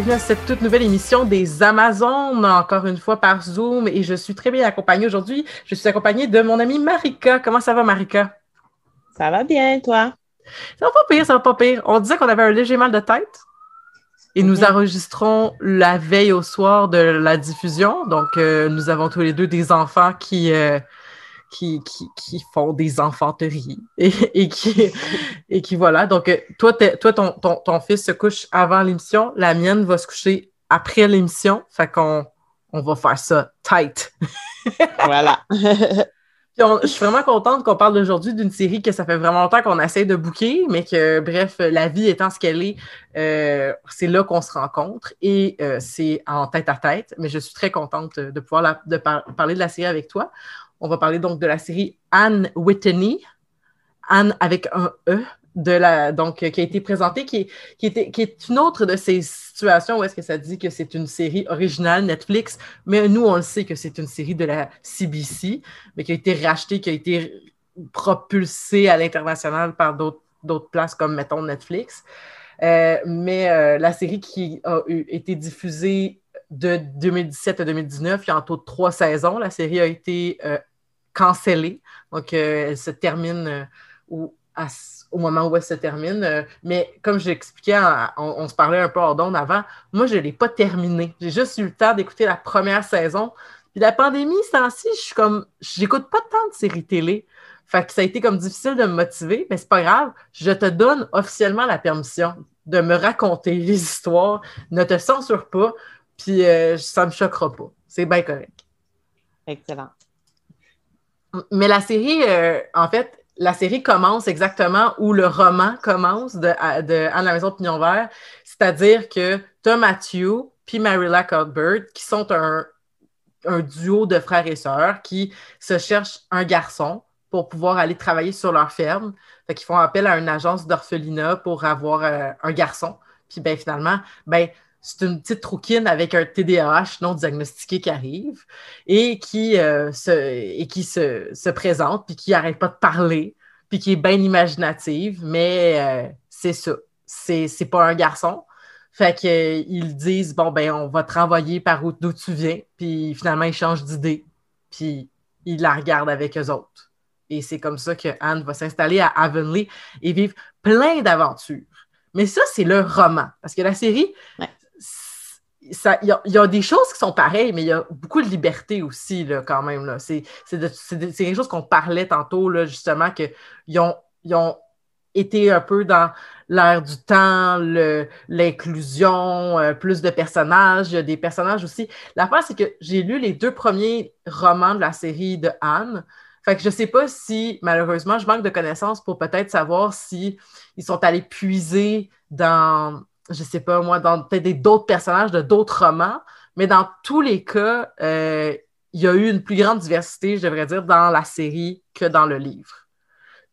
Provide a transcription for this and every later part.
Bienvenue à cette toute nouvelle émission des Amazones, encore une fois par Zoom. Et je suis très bien accompagnée aujourd'hui. Je suis accompagnée de mon amie Marika. Comment ça va, Marika? Ça va bien, toi? Ça va pas pire, ça va pas pire. On disait qu'on avait un léger mal de tête. Et nous mhm. enregistrons la veille au soir de la diffusion. Donc, euh, nous avons tous les deux des enfants qui, euh, qui, qui, font des enfanteries et, qui, et qui voilà. Donc, euh, toi, toi ton, ton, ton, fils se couche avant l'émission, la mienne va se coucher après l'émission. Fait qu'on on va faire ça tight. voilà. je suis vraiment contente qu'on parle aujourd'hui d'une série que ça fait vraiment longtemps qu'on essaie de booker, mais que, bref, la vie étant ce qu'elle est, euh, c'est là qu'on se rencontre et euh, c'est en tête à tête. Mais je suis très contente de pouvoir de parler de la série avec toi. On va parler donc de la série Anne Whitney, Anne avec un E, de la, donc, qui a été présentée, qui est, une autre de ces situations où est-ce que ça dit que c'est une série originale Netflix, mais nous, on le sait que c'est une série de la CBC, mais qui a été rachetée, qui a été propulsée à l'international par d'autres places comme, mettons, Netflix. Euh, mais euh, la série qui a été diffusée de 2017 à 2019, il y a en tout trois saisons. La série a été euh, cancellée. Donc, euh, elle se termine euh, au, moment où elle se termine. Euh, mais comme j'expliquais, on, se parlait un peu hors d'onde avant, moi, je ne l'ai pas terminée. J'ai juste eu le temps d'écouter la première saison. Puis la pandémie, temps-ci, je suis comme, j'écoute pas tant de séries télé. Fait que ça a été comme difficile de me motiver, mais c'est pas grave. Je te donne officiellement la permission de me raconter les histoires. Ne te censure pas, puis ça me choquera pas. C'est bien correct. Excellent. Mais la série, euh, en fait, la série commence exactement où le roman commence de, de Anne la Maison Pignon Vert, c'est-à-dire que as Matthew puis Marilla Cuthbert qui sont un, un, duo de frères et sœurs qui se cherchent un garçon pour pouvoir aller travailler sur leur ferme. Fait qu'ils font appel à une agence d'orphelinat pour avoir euh, un garçon. Puis ben, finalement, ben, c'est une petite trouquine avec un TDAH non diagnostiqué qui arrive et qui, euh, se, présente, puis qui n'arrête pas de parler, puis qui est bien imaginative, mais euh, c'est ça. C'est, c'est pas un garçon. Fait qu'ils disent, bon, ben, on va te renvoyer par où, d'où tu viens, puis finalement, ils changent d'idée, puis ils la regardent avec eux autres. Et c'est comme ça que Anne va s'installer à Avonlea et vivre plein d'aventures. Mais ça, c'est le roman. Parce que la série, il y, a des choses qui sont pareilles, mais il y a beaucoup de liberté aussi, là, quand même. C'est quelque chose qu'on parlait tantôt, là, justement, qu'ils ont, ils ont été un peu dans l'air du temps, l'inclusion, euh, plus de personnages. Il y a des personnages aussi. La L'affaire, c'est que j'ai lu les deux premiers romans de la série de Anne. Fait que je sais pas si, malheureusement, je manque de connaissances pour peut-être savoir si ils sont allés puiser dans je sais pas moi, dans peut-être d'autres personnages de d'autres romans, mais dans tous les cas, euh, il y a eu une plus grande diversité, je devrais dire, dans la série que dans le livre.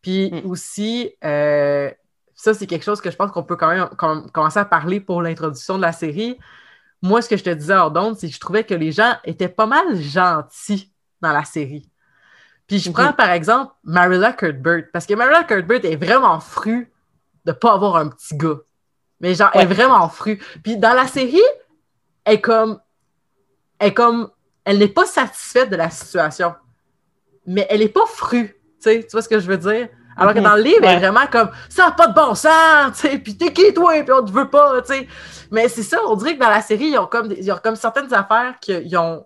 Puis mm. aussi, euh, ça, c'est quelque chose que je pense qu'on peut quand même commencer à parler pour l'introduction de la série. Moi, ce que je te disais hors c'est que je trouvais que les gens étaient pas mal gentils dans la série. Puis je prends par exemple Marilla Cuthbert, parce que Marilla Cuthbert est vraiment fru de ne pas avoir un petit gars. Mais genre, elle est vraiment fru. Puis dans la série, elle est comme. Elle est comme. Elle n'est pas satisfaite de la situation. Mais elle n'est pas fru. Tu vois ce que je veux dire? Alors que dans le livre, elle est vraiment comme ça n'a pas de bon sens, tu sais, puis t'es qui toi, puis on te veut pas, tu sais. Mais c'est ça, on dirait que dans la série, ils ont comme, ils ont comme certaines affaires qui ont,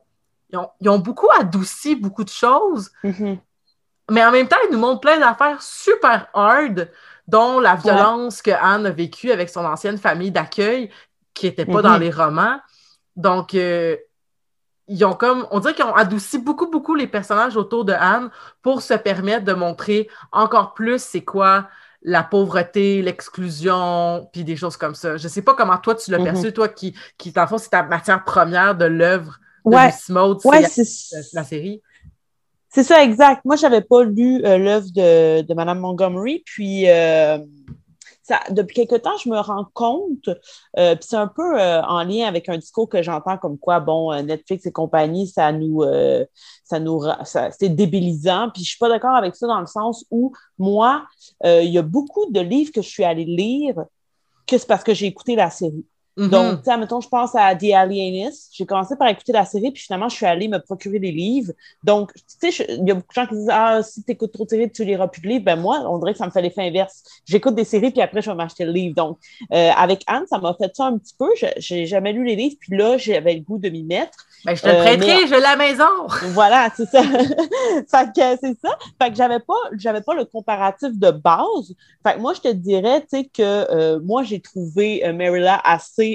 ils ont, beaucoup adouci beaucoup de choses. Mm-hmm. Mais en même temps, ils nous montrent plein d'affaires super hard dont la violence que Anne a vécue avec son ancienne famille d'accueil, qui n'était pas dans mhm. les romans. Donc, euh, ils ont comme, on dirait qu'ils ont adouci beaucoup, beaucoup les personnages autour de Anne pour se permettre de montrer encore plus c'est quoi la pauvreté, l'exclusion, puis des choses comme ça. Je sais pas comment toi tu l'as mhm. perçu, toi qui, qui dans le fond, c'est ta matière première de l'œuvre de ouais. Maud, c'est la série. C'est ça, exact. Moi, j'avais pas lu euh, l'œuvre de, de Mme Montgomery, puis euh, ça, depuis quelque temps, je me rends compte, euh, puis c'est un peu en lien avec un discours que j'entends comme quoi, bon, Netflix et compagnie, ça nous, ça nous, c'est débilisant, puis je suis pas d'accord avec ça dans le sens où moi, il y a beaucoup de livres que je suis allée lire que c'est parce que j'ai écouté la série. Mm-hmm. Donc, tu sais, mettons, je pense à The Alienist. J'ai commencé par écouter la série, puis finalement, je suis allée me procurer des livres. Donc, tu sais, il y a beaucoup de gens qui disent Ah, si tu écoutes trop de séries, tu liras plus de livres. Ben, moi, on dirait que ça me fait l'effet inverse. J'écoute des séries, puis après, je vais m'acheter le livre. Donc, euh, avec Anne, ça m'a fait ça un petit peu. Je n'ai jamais lu les livres, puis là, j'avais le goût de m'y mettre. Ben, je te le euh, prêterai, je la maison. voilà, c'est ça. fait que c'est ça. Fait que j'avais pas, j'avais pas le comparatif de base. Fait que moi, je te dirais, tu sais, que euh, moi, j'ai trouvé euh,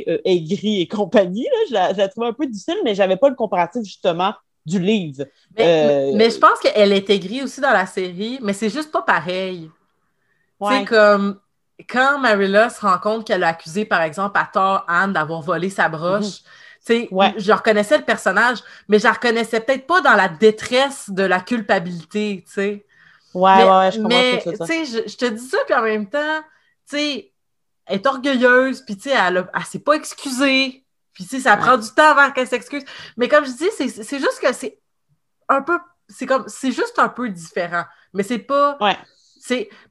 Marilla assez aigrie et compagnie. Là. Je, la, trouvais un peu difficile, mais j'avais pas le comparatif, justement, du livre. Mais, mais je pense qu'elle est aigrie aussi dans la série, mais c'est juste pas pareil. C'est comme quand Marilla se rend compte qu'elle a accusé, par exemple, à tort Anne d'avoir volé sa broche. Mhm. Je reconnaissais le personnage, mais je la reconnaissais peut-être pas dans la détresse de la culpabilité, tu sais. Ouais, mais, ouais, je comprends mais, tu sais, je, te dis ça, puis en même temps, tu sais, elle est orgueilleuse, puis tu sais, elle, elle, s'est pas excusée, puis tu sais, ça prend du temps avant qu'elle s'excuse. Mais comme je dis, c'est juste que c'est un peu, c'est comme, c'est juste un peu différent, mais c'est pas... Ouais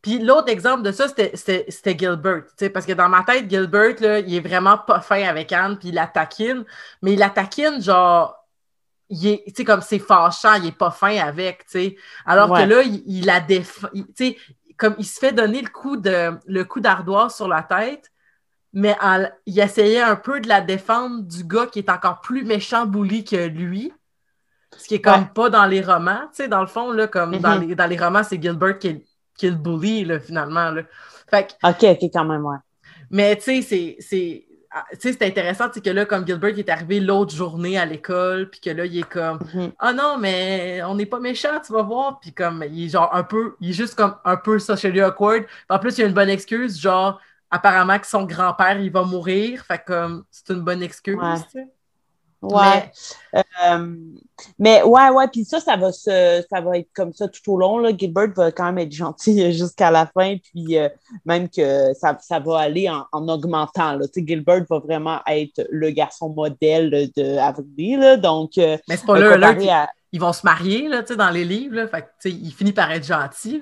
puis l'autre exemple de ça, c'était Gilbert. Parce que dans ma tête, Gilbert, là, il est vraiment pas fin avec Anne, puis il la taquine. Mais il la taquine, genre, il est, comme c'est fâchant, il est pas fin avec, sais. Alors que là, il, la défend. Comme il se fait donner le coup de le coup d'ardoise sur la tête, mais il essayait un peu de la défendre du gars qui est encore plus méchant bouli que lui. Ce qui est comme pas dans les romans, tu sais, dans le fond, là, comme dans, mm-hmm. les, dans les romans, c'est Gilbert qui est qui est le bully, là, finalement. Là. Fait OK, OK, quand même, ouais. Mais tu sais, c'est. Ah, c'est intéressant, c'est que là, comme Gilbert est arrivé l'autre journée à l'école, puis que là, il est comme mm-hmm. Ah non, mais on n'est pas méchant, tu vas voir. Puis comme, il est genre un peu, il est juste comme un peu socially awkward. en plus, il y a une bonne excuse, genre, apparemment que son grand-père, il va mourir. Fait comme, c'est une bonne excuse, tu sais. Ouais. Euh, mais, ouais, ouais, puis ça, ça va se, ça va être comme ça tout au long. Là. Gilbert va quand même être gentil jusqu'à la fin, puis euh, même que ça, ça, va aller en, en augmentant. Là. Gilbert va vraiment être le garçon modèle de Avril. Donc, euh, mais c'est pas là, ils vont se marier là, dans les livres. Là, fait il finit par être gentil.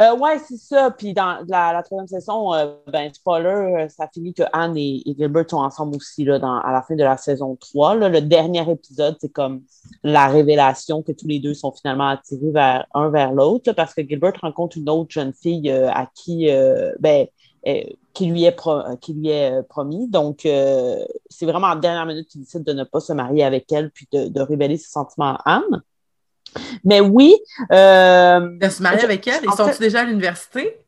Euh, ouais, c'est ça. Puis dans la, troisième saison, euh, ben, spoiler, euh, ça finit que Anne et, Gilbert sont ensemble aussi là, à la fin de la saison 3. Là. Le dernier épisode, c'est comme la révélation que tous les deux sont finalement attirés vers un vers l'autre parce que Gilbert rencontre une autre jeune fille euh, à qui ben, qui lui est, qui lui est promis. Donc, c'est vraiment en dernière minute qu'il décide de ne pas se marier avec elle puis de, de révéler ses sentiments à Anne. Mais oui. Euh, de se marier avec elle? Ils sont-ils déjà à l'université?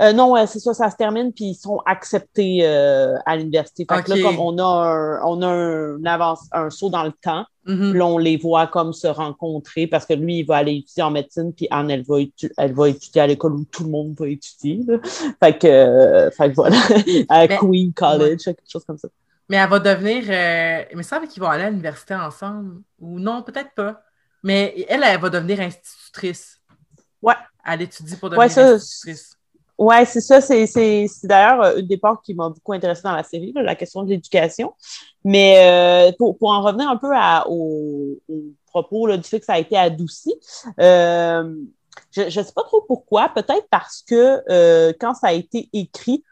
Euh, non, c'est ça, ça se termine, puis ils sont acceptés euh, à l'université. Fait que là, comme on a un, on a un, avance, un saut dans le temps, mm-hmm. là, on les voit comme se rencontrer parce que lui, il va aller étudier en médecine, puis Anne, elle va, elle va étudier à l'école où tout le monde va étudier. Fait que, fait que voilà, à Queen College, quelque chose comme ça. Mais elle va devenir. mais ça, qu'ils vont aller à l'université ensemble. Ou non, peut-être pas. Mais elle, elle va devenir institutrice. Ouais. Elle étudie pour devenir institutrice. Oui, c'est ça. C'est d'ailleurs euh, une des parts qui m'a beaucoup intéressée dans la série, la question de l'éducation. Mais euh, pour, en revenir un peu au, propos du fait que ça a été adouci, euh, je ne sais pas trop pourquoi. Peut-être parce que quand ça a été écrit,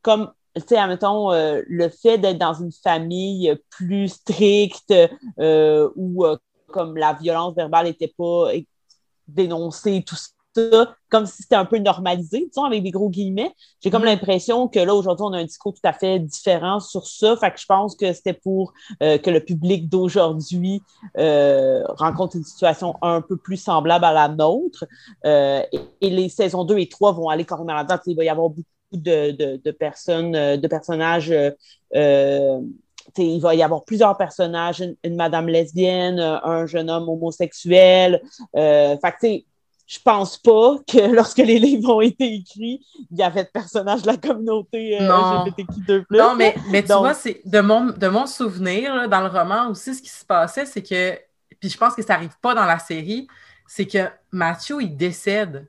comme tu sais, admettons, le fait d'être dans une famille plus stricte ou comme la violence verbale n'était pas dénoncée, tout ça, comme si c'était un peu normalisé, disons, avec des gros guillemets. J'ai comme mm. l'impression que là, aujourd'hui, on a un discours tout à fait différent sur ça. Fait que je pense que c'était pour euh, que le public d'aujourd'hui euh, rencontre une situation un peu plus semblable à la nôtre. Euh, et, les saisons 2 et 3 vont aller carrément là-dedans. Il va y avoir beaucoup de, de personnes, de personnages il va y avoir plusieurs personnages, une, madame lesbienne, euh, un jeune homme homosexuel. Euh, fait je pense pas que lorsque les livres ont été écrits, il y avait de personnages de la communauté euh, LGBTQ2+. Non, mais, mais tu vois, c'est de mon, de mon souvenir, dans le roman aussi, ce qui se passait, c'est que, puis je pense que ça n'arrive pas dans la série, c'est que Mathieu, il décède.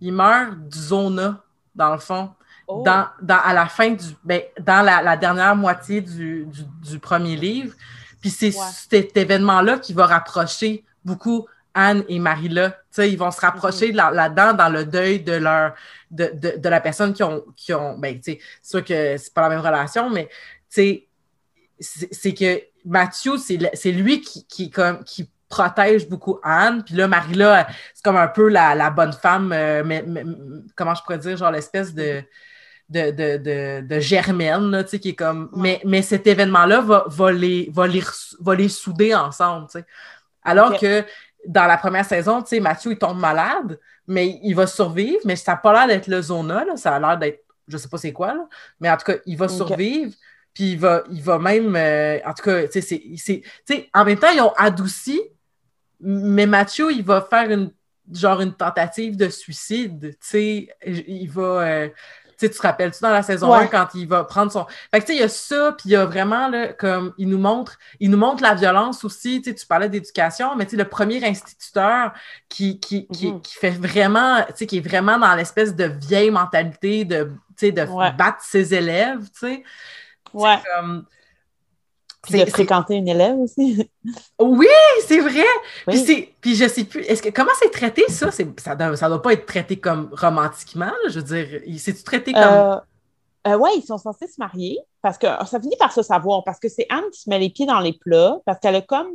Il meurt du zona, dans le fond. Oh. dans, à la fin du. Ben, dans la, dernière moitié du, premier livre. Puis c'est cet événement-là qui va rapprocher beaucoup Anne et Marie-là. Ils vont se rapprocher mm-hmm. là-dedans dans le deuil de leur de, la personne qui ont. Qui ont ben, c'est sûr que c'est pas la même relation, mais c'est que Mathieu, c'est lui qui, qui, comme, qui protège beaucoup Anne. Puis là, Marie-là, c'est comme un peu la, bonne femme, euh, mais, comment je pourrais dire, genre l'espèce de, de, de, de, germaine, là, qui est comme. Mais, mais cet événement-là va, va, les, va, les, souder ensemble. sais. Alors que dans la première saison, tu sais, Mathieu, il tombe malade, mais il va survivre, mais ça n'a pas l'air d'être le zona, là, ça a l'air d'être, je sais pas c'est quoi, là, mais en tout cas, il va survivre. Puis il va, il va même, euh, en tout cas, tu sais, en même temps, ils ont adouci, mais Mathieu, il va faire une, genre une tentative de suicide, tu sais, il va, euh, tu te rappelles-tu dans la saison 1 quand il va prendre son. Fait que tu sais, il y a ça, puis il y a vraiment, là, comme, il nous montre, il nous montre la violence aussi. Tu sais, tu parlais d'éducation, mais tu sais, le premier instituteur qui, qui, qui, mhm. qui fait vraiment, tu sais, qui est vraiment dans l'espèce de vieille mentalité de, tu sais, de battre ses élèves, tu sais. Ouais. Comme, puis de fréquenter une élève aussi? Oui, c'est vrai. Puis, puis je sais plus, est-ce que comment c'est traité ça? Ça ça doit pas être traité comme romantiquement, je veux dire. C'est-tu traité comme. Euh, euh, oui, ils sont censés se marier parce que ça finit par se savoir, parce que c'est Anne qui se met les pieds dans les plats, parce qu'elle a comme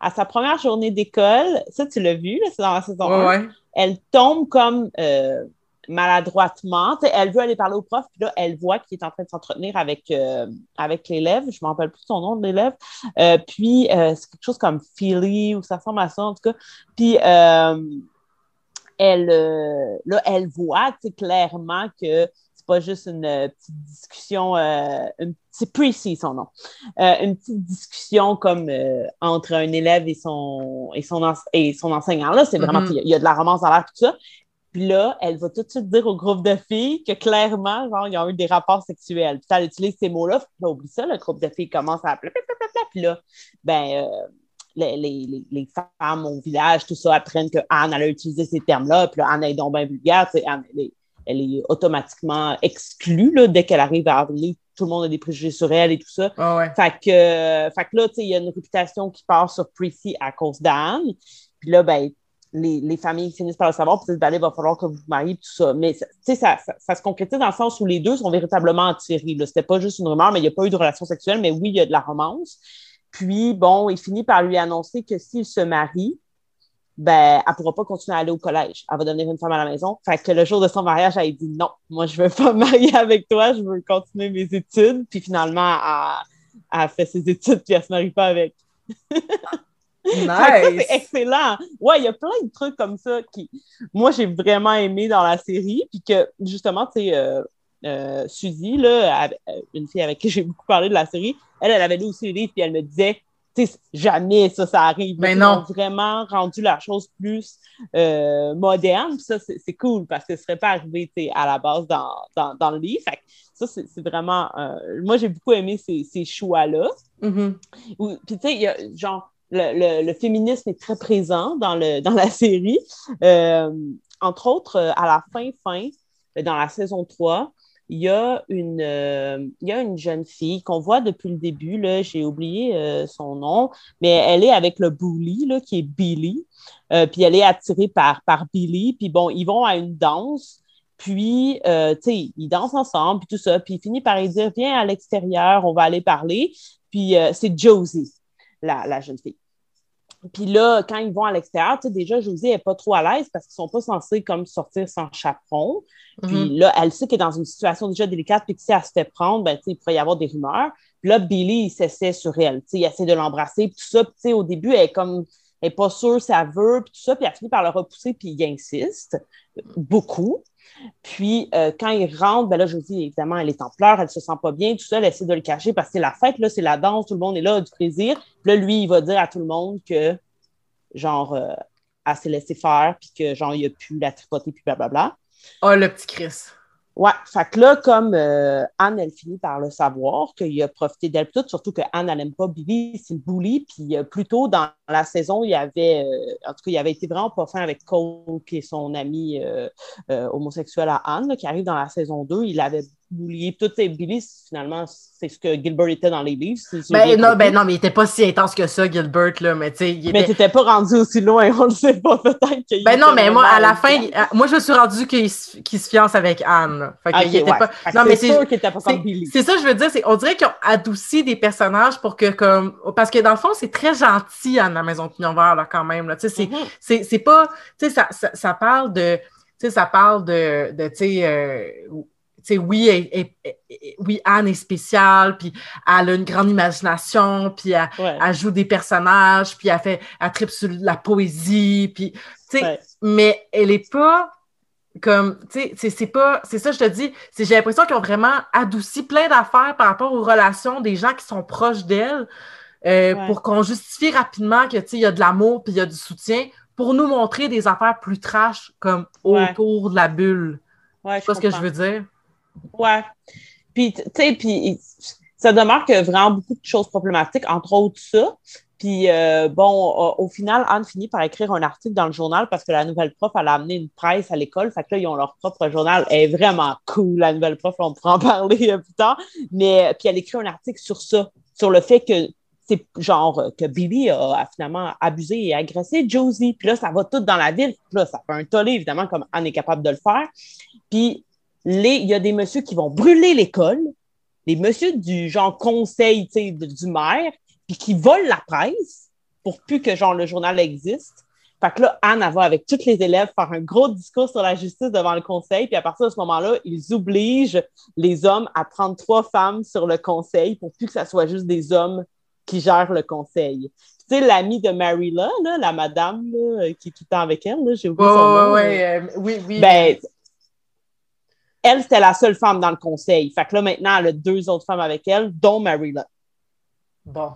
à sa première journée d'école, ça tu l'as vu, c'est dans la saison 1, elle tombe comme euh, maladroitement. elle veut aller parler au prof, puis là, elle voit qu'il est en train de s'entretenir avec, euh, avec l'élève. Je ne me rappelle plus son nom de l'élève. Euh, puis, euh, c'est quelque chose comme Philly, ou ça ressemble à ça, en tout cas. Puis, elle, là, elle voit clairement que c'est pas juste une petite discussion, c'est Prissy son nom, une petite discussion comme entre un élève et son, et son, et son enseignant. Là, c'est vraiment, mm-hmm. il y, a de la romance à l'air, tout ça. Puis là, elle va tout de suite dire au groupe de filles que clairement, genre, ils ont eu des rapports sexuels. Puis elle utilise ces mots-là, puis oublie ça, le groupe de filles commence à appeler, puis là, ben, euh, les, les, les, femmes au village, tout ça, apprennent que Anne, elle a utilisé ces termes-là, puis là, Anne est donc bien vulgaire, Anne, elle est, elle est automatiquement exclue, là, dès qu'elle arrive à Harley, tout le monde a des préjugés sur elle et tout ça. fait, que, fait que là, tu sais, il y a une réputation qui part sur Prissy à cause d'Anne. Puis là, ben, les, familles finissent par le savoir, peut-être ben, il va falloir que vous vous mariez, tout ça. Mais ça, ça, ça, se concrétise dans le sens où les deux sont véritablement attirés. C'était pas juste une rumeur, mais il n'y a pas eu de relation sexuelle, mais oui, il y a de la romance. Puis, bon, il finit par lui annoncer que s'il se marie, ben, elle ne pourra pas continuer à aller au collège. Elle va devenir une femme à la maison. Fait que le jour de son mariage, elle dit non, moi, je ne veux pas me marier avec toi, je veux continuer mes études. Puis finalement, elle, elle fait ses études, puis elle ne se marie pas avec. Nice. c'est excellent. Ouais, il y a plein de trucs comme ça qui, moi, j'ai vraiment aimé dans la série. Puis que, justement, tu sais, euh, euh, Suzy, là, euh, une fille avec qui j'ai beaucoup parlé de la série, elle, elle avait lu aussi les livres, puis elle me disait, tu sais, jamais ça, ça arrive. Mais non. Ils ont vraiment rendu la chose plus moderne. Puis ça, c'est cool parce que ce serait pas arrivé, tu sais, à la base dans, dans, dans le livre. Fait ça, c'est vraiment. moi, j'ai beaucoup aimé ces, ces choix-là. Mm-hmm. Puis, tu sais, il y a genre le, féminisme est très présent dans, la série. Euh, entre autres, euh, à la fin, fin, euh, dans la saison 3, il y a une, jeune fille qu'on voit depuis le début, j'ai oublié son nom, mais elle est avec le bully, qui est Billy. puis elle est attirée par, par Billy. Puis bon, ils vont à une danse. Puis, tu sais, ils dansent ensemble, puis tout ça. Puis il finit par dire, viens à l'extérieur, on va aller parler. Puis c'est Josie la, jeune fille. Puis là, quand ils vont à l'extérieur, tu sais, déjà, Josie n'est pas trop à l'aise parce qu'ils ne sont pas censés comme sortir sans chaperon. Puis mhm. là, elle sait qu'elle est dans une situation déjà délicate, puis que si elle se fait prendre, ben, il pourrait y avoir des rumeurs. Puis là, Billy, il s'essaie sur elle. Il essaie de l'embrasser, puis tout ça. Puis au début, elle est comme elle n'est pas sûre si elle veut, puis tout ça, puis elle finit par le repousser, puis il insiste beaucoup. Puis, euh, quand il rentre, ben là, je vous dis, évidemment, elle est en pleurs, elle se sent pas bien, tout ça, elle essaie de le cacher parce que c'est la fête, là, c'est la danse, tout le monde est là, du plaisir. Puis là, lui, il va dire à tout le monde que, genre, euh, elle s'est laissée faire, puis que, genre, il a pu la tripoter, puis blablabla. Oh, le petit Chris. Ouais, fait que là, comme euh, Anne, elle finit par le savoir, qu'il a profité d'elle toute, surtout que Anne, elle n'aime pas Billy, c'est le bully. Puis euh, plus tôt dans la saison, il y avait, euh, en tout cas, il avait été vraiment pas fin avec Cole, qui est son ami homosexuel à Anne, qui arrive dans la saison 2. Il avait boulier. Tout est Billy, finalement, c'est ce que Gilbert était dans les livres. Ben non, ben non, mais il était pas si intense que ça, Gilbert, là, mais tu sais. Était... Mais t'étais pas rendu aussi loin, on le sait pas, peut-être. Ben non, mais moi, à la fin, moi, je me suis rendu qu'il se fiance avec Anne. Fait était pas... Non, mais c'est sûr qu'il était pas comme Billy. C'est ça, je veux dire, c'est on dirait qu'ils ont adouci des personnages pour que, comme. Parce que dans le fond, c'est très gentil, Anne, la Maison de Pignon Vert, là, quand même, là. Tu sais, c'est mm-hmm. pas. Tu sais, ça, ça, ça, parle de. Tu sais, ça parle de, de tu sais, euh, oui, oui, Anne est spéciale, puis elle a une grande imagination, puis elle, joue des personnages, puis elle fait, elle tripe sur la poésie, puis, tu sais, mais elle est pas comme, tu sais, c'est pas, c'est ça, je te dis, j'ai l'impression qu'ils ont vraiment adouci plein d'affaires par rapport aux relations des gens qui sont proches d'elle, euh, pour qu'on justifie rapidement que, tu sais, il y a de l'amour, puis il y a du soutien, pour nous montrer des affaires plus trash, comme autour de la bulle. Ouais, c'est ce que je veux dire? Ouais. Puis, tu sais, puis ça demeure que vraiment beaucoup de choses problématiques, entre autres ça. Puis, euh, bon, au, final, Anne finit par écrire un article dans le journal parce que la nouvelle prof, elle a amené une presse à l'école. Fait que là, ils ont leur propre journal. Elle est vraiment cool, la nouvelle prof. On pourra en parler euh, plus tard. Mais, puis, elle écrit un article sur ça, sur le fait que c'est genre que Billy a, finalement abusé et agressé Josie. Puis là, ça va tout dans la ville. Puis là, ça fait un tollé, évidemment, comme Anne est capable de le faire. Puis il y a des messieurs qui vont brûler l'école, les messieurs du genre conseil du maire, puis qui volent la presse pour plus que genre le journal existe. Fait que là, Anne, va avec tous les élèves faire un gros discours sur la justice devant le conseil. Puis à partir de ce moment-là, ils obligent les hommes à prendre trois femmes sur le conseil pour plus que ça soit juste des hommes qui gèrent le conseil. Tu sais, l'amie de Mary là, la madame qui est tout le temps avec elle, j'ai oublié son nom. Euh, oui, oui. Ben, elle, c'était la seule femme dans le conseil. Fait que là, maintenant, elle a deux autres femmes avec elle, dont Marilla. Bon.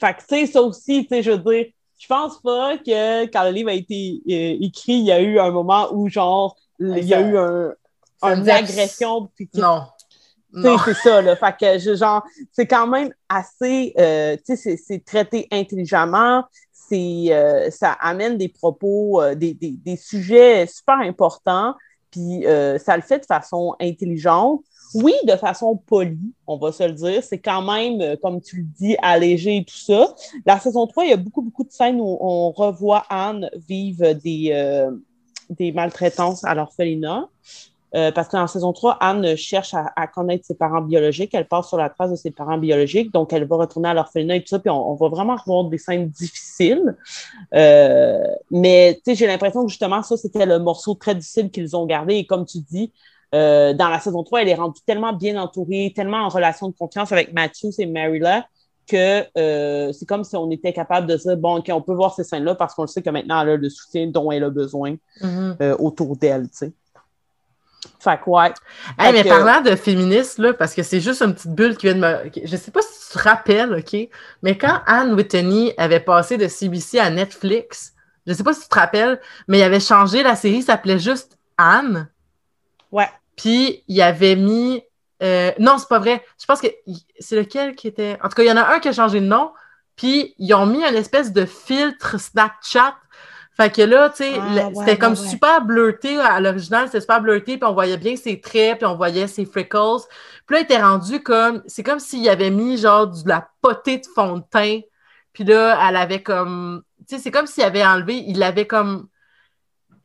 Fait que, tu sais, ça aussi, tu sais, je veux dire, je pense pas que quand le livre a été euh, écrit, il y a eu un moment où, genre, il y a eu un, une agression. Non. C'est ça, là. Fait que, genre, c'est quand même assez, euh, tu sais, c'est traité intelligemment. C'est, euh, ça amène des propos, des, des, des, sujets super importants. Puis euh, ça le fait de façon intelligente. Oui, de façon polie, on va se le dire. C'est quand même, euh, comme tu le dis, allégé et tout ça. La saison 3, il y a beaucoup, beaucoup de scènes où on revoit Anne vivre des, euh, des maltraitances à l'orphelinat. Euh, parce qu'en saison 3, Anne cherche à, connaître ses parents biologiques. Elle passe sur la trace de ses parents biologiques. Donc, elle va retourner à l'orphelinat et tout ça. Puis, on, va vraiment revoir des scènes difficiles. Euh, mais, tu sais, j'ai l'impression que justement, ça, c'était le morceau très difficile qu'ils ont gardé. Et comme tu dis, euh, dans la saison 3, elle est rendue tellement bien entourée, tellement en relation de confiance avec Matthew et Maryla que c'est comme si on était capable de dire, bon, OK, on peut voir ces scènes-là parce qu'on sait que maintenant, elle a le soutien dont elle a besoin mm-hmm. autour d'elle, tu sais. Fait que, ouais. mais parlant de féministe, là, parce que c'est juste une petite bulle qui vient de me. Je sais pas si tu te rappelles, OK? Mais quand Anne Whitney avait passé de CBC à Netflix, je sais pas si tu te rappelles, mais il avait changé, la série s'appelait juste Anne. Ouais. Puis il avait mis. Euh, non, c'est pas vrai. Je pense que c'est lequel qui était. En tout cas, il y en a un qui a changé de nom. Puis ils ont mis une espèce de filtre Snapchat fait que là, tu sais, ah, c'était comme super bleuté à l'original, c'était super bleuté, puis on voyait bien ses traits, puis on voyait ses freckles. Puis là, il était rendu comme, c'est comme s'il avait mis genre de la potée de fond de teint, puis là, elle avait comme, tu sais, c'est comme s'il avait enlevé, il l'avait comme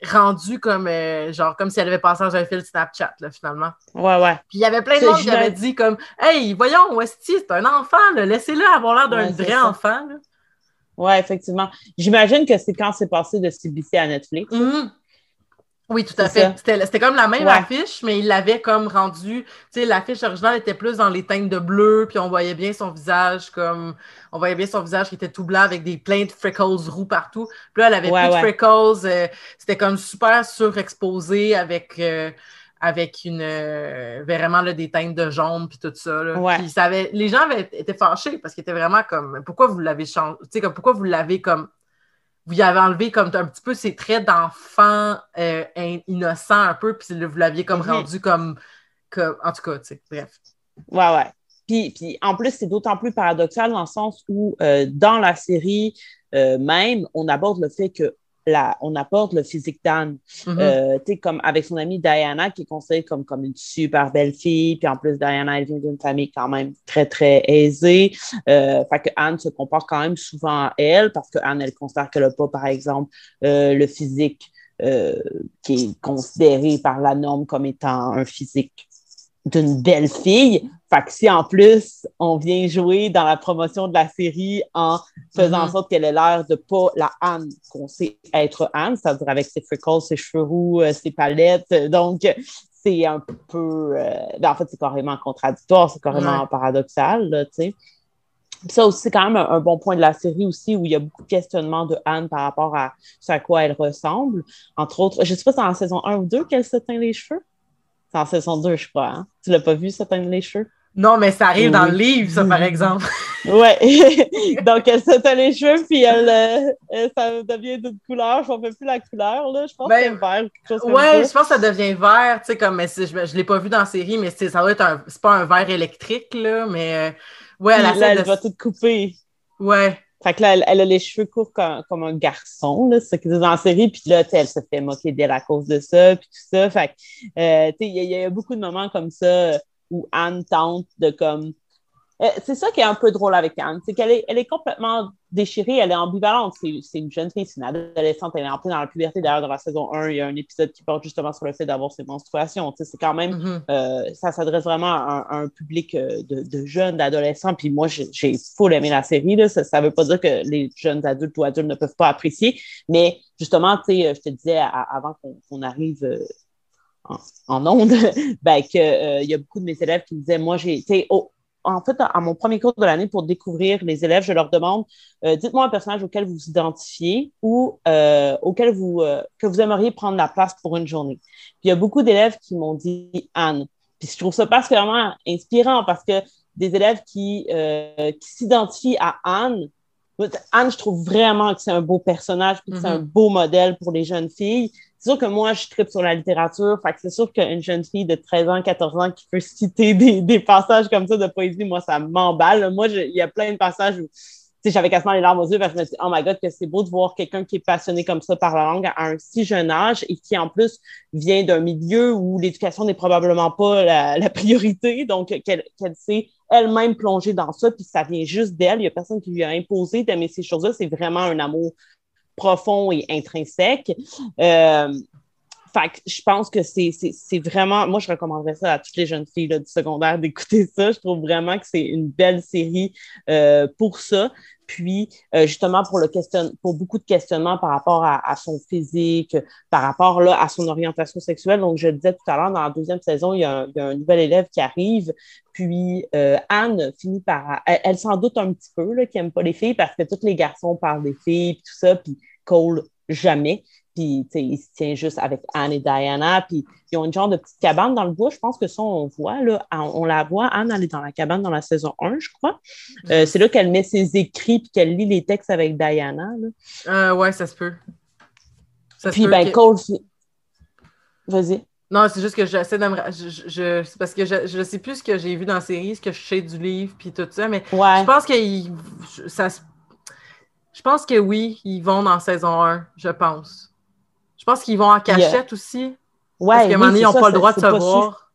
rendu comme, euh, genre, comme si elle avait passé dans un fil Snapchat, là, finalement. Ouais, ouais. Puis il y avait plein de monde qui avait dit comme, hey, voyons, Westy, c'est un enfant, laissez-le avoir l'air d'un vrai enfant, là. Oui, effectivement. J'imagine que c'est quand c'est passé de CBC à Netflix. Mm-hmm. Oui, tout à fait. C'était comme la même affiche, mais il l'avait comme rendu. Tu sais, l'affiche originale était plus dans les teintes de bleu, puis on voyait bien son visage comme. On voyait bien son visage qui était tout blanc avec des plein de freckles roux partout. Puis là, elle avait plus de freckles. Euh, c'était comme super surexposé avec. Euh, avec une euh, vraiment là, des teintes de jaune puis tout ça. les gens avaient, étaient fâchés parce qu'ils étaient vraiment comme pourquoi vous l'avez changé, comme pourquoi vous l'avez comme vous y avez enlevé comme un petit peu ces traits d'enfant euh, innocent un peu, puis vous l'aviez comme mhm. rendu comme, en tout cas, tu sais, bref. Ouais, ouais. Puis, puis en plus, c'est d'autant plus paradoxal dans le sens où euh, dans la série même, on aborde le fait que la, on apporte le physique d'Anne. Mhm. Euh, tu sais, comme avec son amie Diana, qui est considérée comme, comme une super belle fille. Puis en plus, Diana, elle vient d'une famille quand même très, très aisée. Euh, fait que Anne se comporte quand même souvent à elle, parce que Anne, elle considère qu'elle n'a pas, par exemple, euh, le physique euh, qui est considéré par la norme comme étant un physique d'une belle fille. Fait que si en plus on vient jouer dans la promotion de la série en faisant en Mhm. sorte qu'elle ait l'air de pas la Anne qu'on sait être Anne, c'est-à-dire avec ses freckles, ses cheveux roux, euh, ses palettes. Donc, c'est un peu. euh, ben, en fait, c'est carrément contradictoire, c'est carrément paradoxal, tu sais. Ça aussi, c'est quand même un, un bon point de la série aussi, où il y a beaucoup de questionnements de Anne par rapport à ce à quoi elle ressemble. Entre autres, je sais pas si c'est en saison 1 ou 2 qu'elle se teint les cheveux. C'est en saison 2, je crois. Hein? Tu l'as pas vu, se teindre les cheveux? Non, mais ça arrive dans Oui. le livre, ça, par exemple. Ouais. Donc, elle se teint les cheveux, puis elle, euh, euh, ça devient d'une couleur. Je ne plus la couleur, là. Je pense Ben, que c'est vert ou quelque chose comme Ouais, je ça. pense que ça devient vert, tu sais, comme, mais je, je l'ai pas vu dans la série, mais ça doit être un, c'est pas un vert électrique, là, mais, euh, ouais, elle là, elle de... va tout couper. Ouais, Fait que là, elle, elle a les cheveux courts comme, un garçon, là, c'est ce qu'ils disent la série. Puis là, elle se fait moquer d'elle à cause de ça, puis tout ça. Fait euh, il y, a- beaucoup de moments comme ça euh, où Anne tente de comme... Euh, c'est ça qui est un peu drôle avec Anne, c'est qu'elle est, elle est complètement déchirée, elle est ambivalente. C'est, une jeune fille, c'est une adolescente, elle est en plein dans la puberté. D'ailleurs, dans la saison 1, il y a un épisode qui porte justement sur le fait d'avoir ses menstruations. C'est quand même mhm. euh, ça s'adresse vraiment à un, à un public euh, de, de jeunes, d'adolescents. Puis moi, j'ai full aimé la série. Là. Ça ne veut pas dire que les jeunes adultes ou adultes ne peuvent pas apprécier. Mais justement, tu sais, je te disais à- avant qu'on arrive euh, en, en onde, ben, qu'il y a beaucoup de mes élèves qui me disaient, moi, j'ai, tu sais, au- en fait, à mon premier cours de l'année, pour découvrir les élèves, je leur demande, euh, dites-moi un personnage auquel vous vous identifiez ou euh, auquel vous, euh, que vous aimeriez prendre la place pour une journée. Puis il y a beaucoup d'élèves qui m'ont dit Anne. Puis je trouve ça particulièrement inspirant parce que des élèves qui, qui s'identifient à Anne, Anne, je trouve vraiment que c'est un beau personnage puis que c'est Mhm. un beau modèle pour les jeunes filles. C'est sûr que moi, je tripe sur la littérature. Fait que c'est sûr qu'une jeune fille de 13 ans, 14 ans qui peut citer des, passages comme ça de poésie, moi, ça m'emballe. Moi, il y a plein de passages où j'avais quasiment les larmes aux yeux parce que je me suis dit, oh my god, que c'est beau de voir quelqu'un qui est passionné comme ça par la langue à un si jeune âge et qui, en plus, vient d'un milieu où l'éducation n'est probablement pas la, la priorité. Donc, qu'elle qu'elle s'est elle-même plongée dans ça, puis ça vient juste d'elle. Il n'y a personne qui lui a imposé d'aimer ces choses-là. C'est vraiment un amour profond et intrinsèque. Euh, fait je pense que c'est vraiment. Moi, je recommanderais ça à toutes les jeunes filles du secondaire d'écouter ça. Je trouve vraiment que c'est une belle série euh, pour ça. Puis, euh, justement, pour, le question, pour beaucoup de questionnements par rapport à, son physique, par rapport là, à son orientation sexuelle. Donc, je le disais tout à l'heure, dans la deuxième saison, il y a un, nouvel élève qui arrive. Puis, Anne finit par. Elle, elle s'en doute un petit peu, là, qui n'aime pas les filles parce que tous les garçons parlent des filles, puis tout ça. Puis, Cole, jamais. Puis, tu sais, il se tient juste avec Anne et Diana. Puis, ils ont une genre de petite cabane dans le bois. Je pense que ça, on voit, là. On, on la voit. Anne, elle est dans la cabane dans la saison 1, je crois. Euh, c'est là qu'elle met ses écrits puis qu'elle lit les textes avec Diana. Là. Euh, ouais, ça se peut. Ça Puis, peut ben, que- Cole. Vas-y. Non, c'est juste que j'essaie de me. Je, je- je- c'est parce que je, je sais plus ce que j'ai vu dans la série, ce que je sais du livre, puis tout ça, mais Ouais. je pense que il- ça se- Je pense que oui, ils vont dans saison 1, je pense. Je pense qu'ils vont en cachette aussi. ouais, parce qu'à un moment donné, oui, ils n'ont pas le droit de se voir.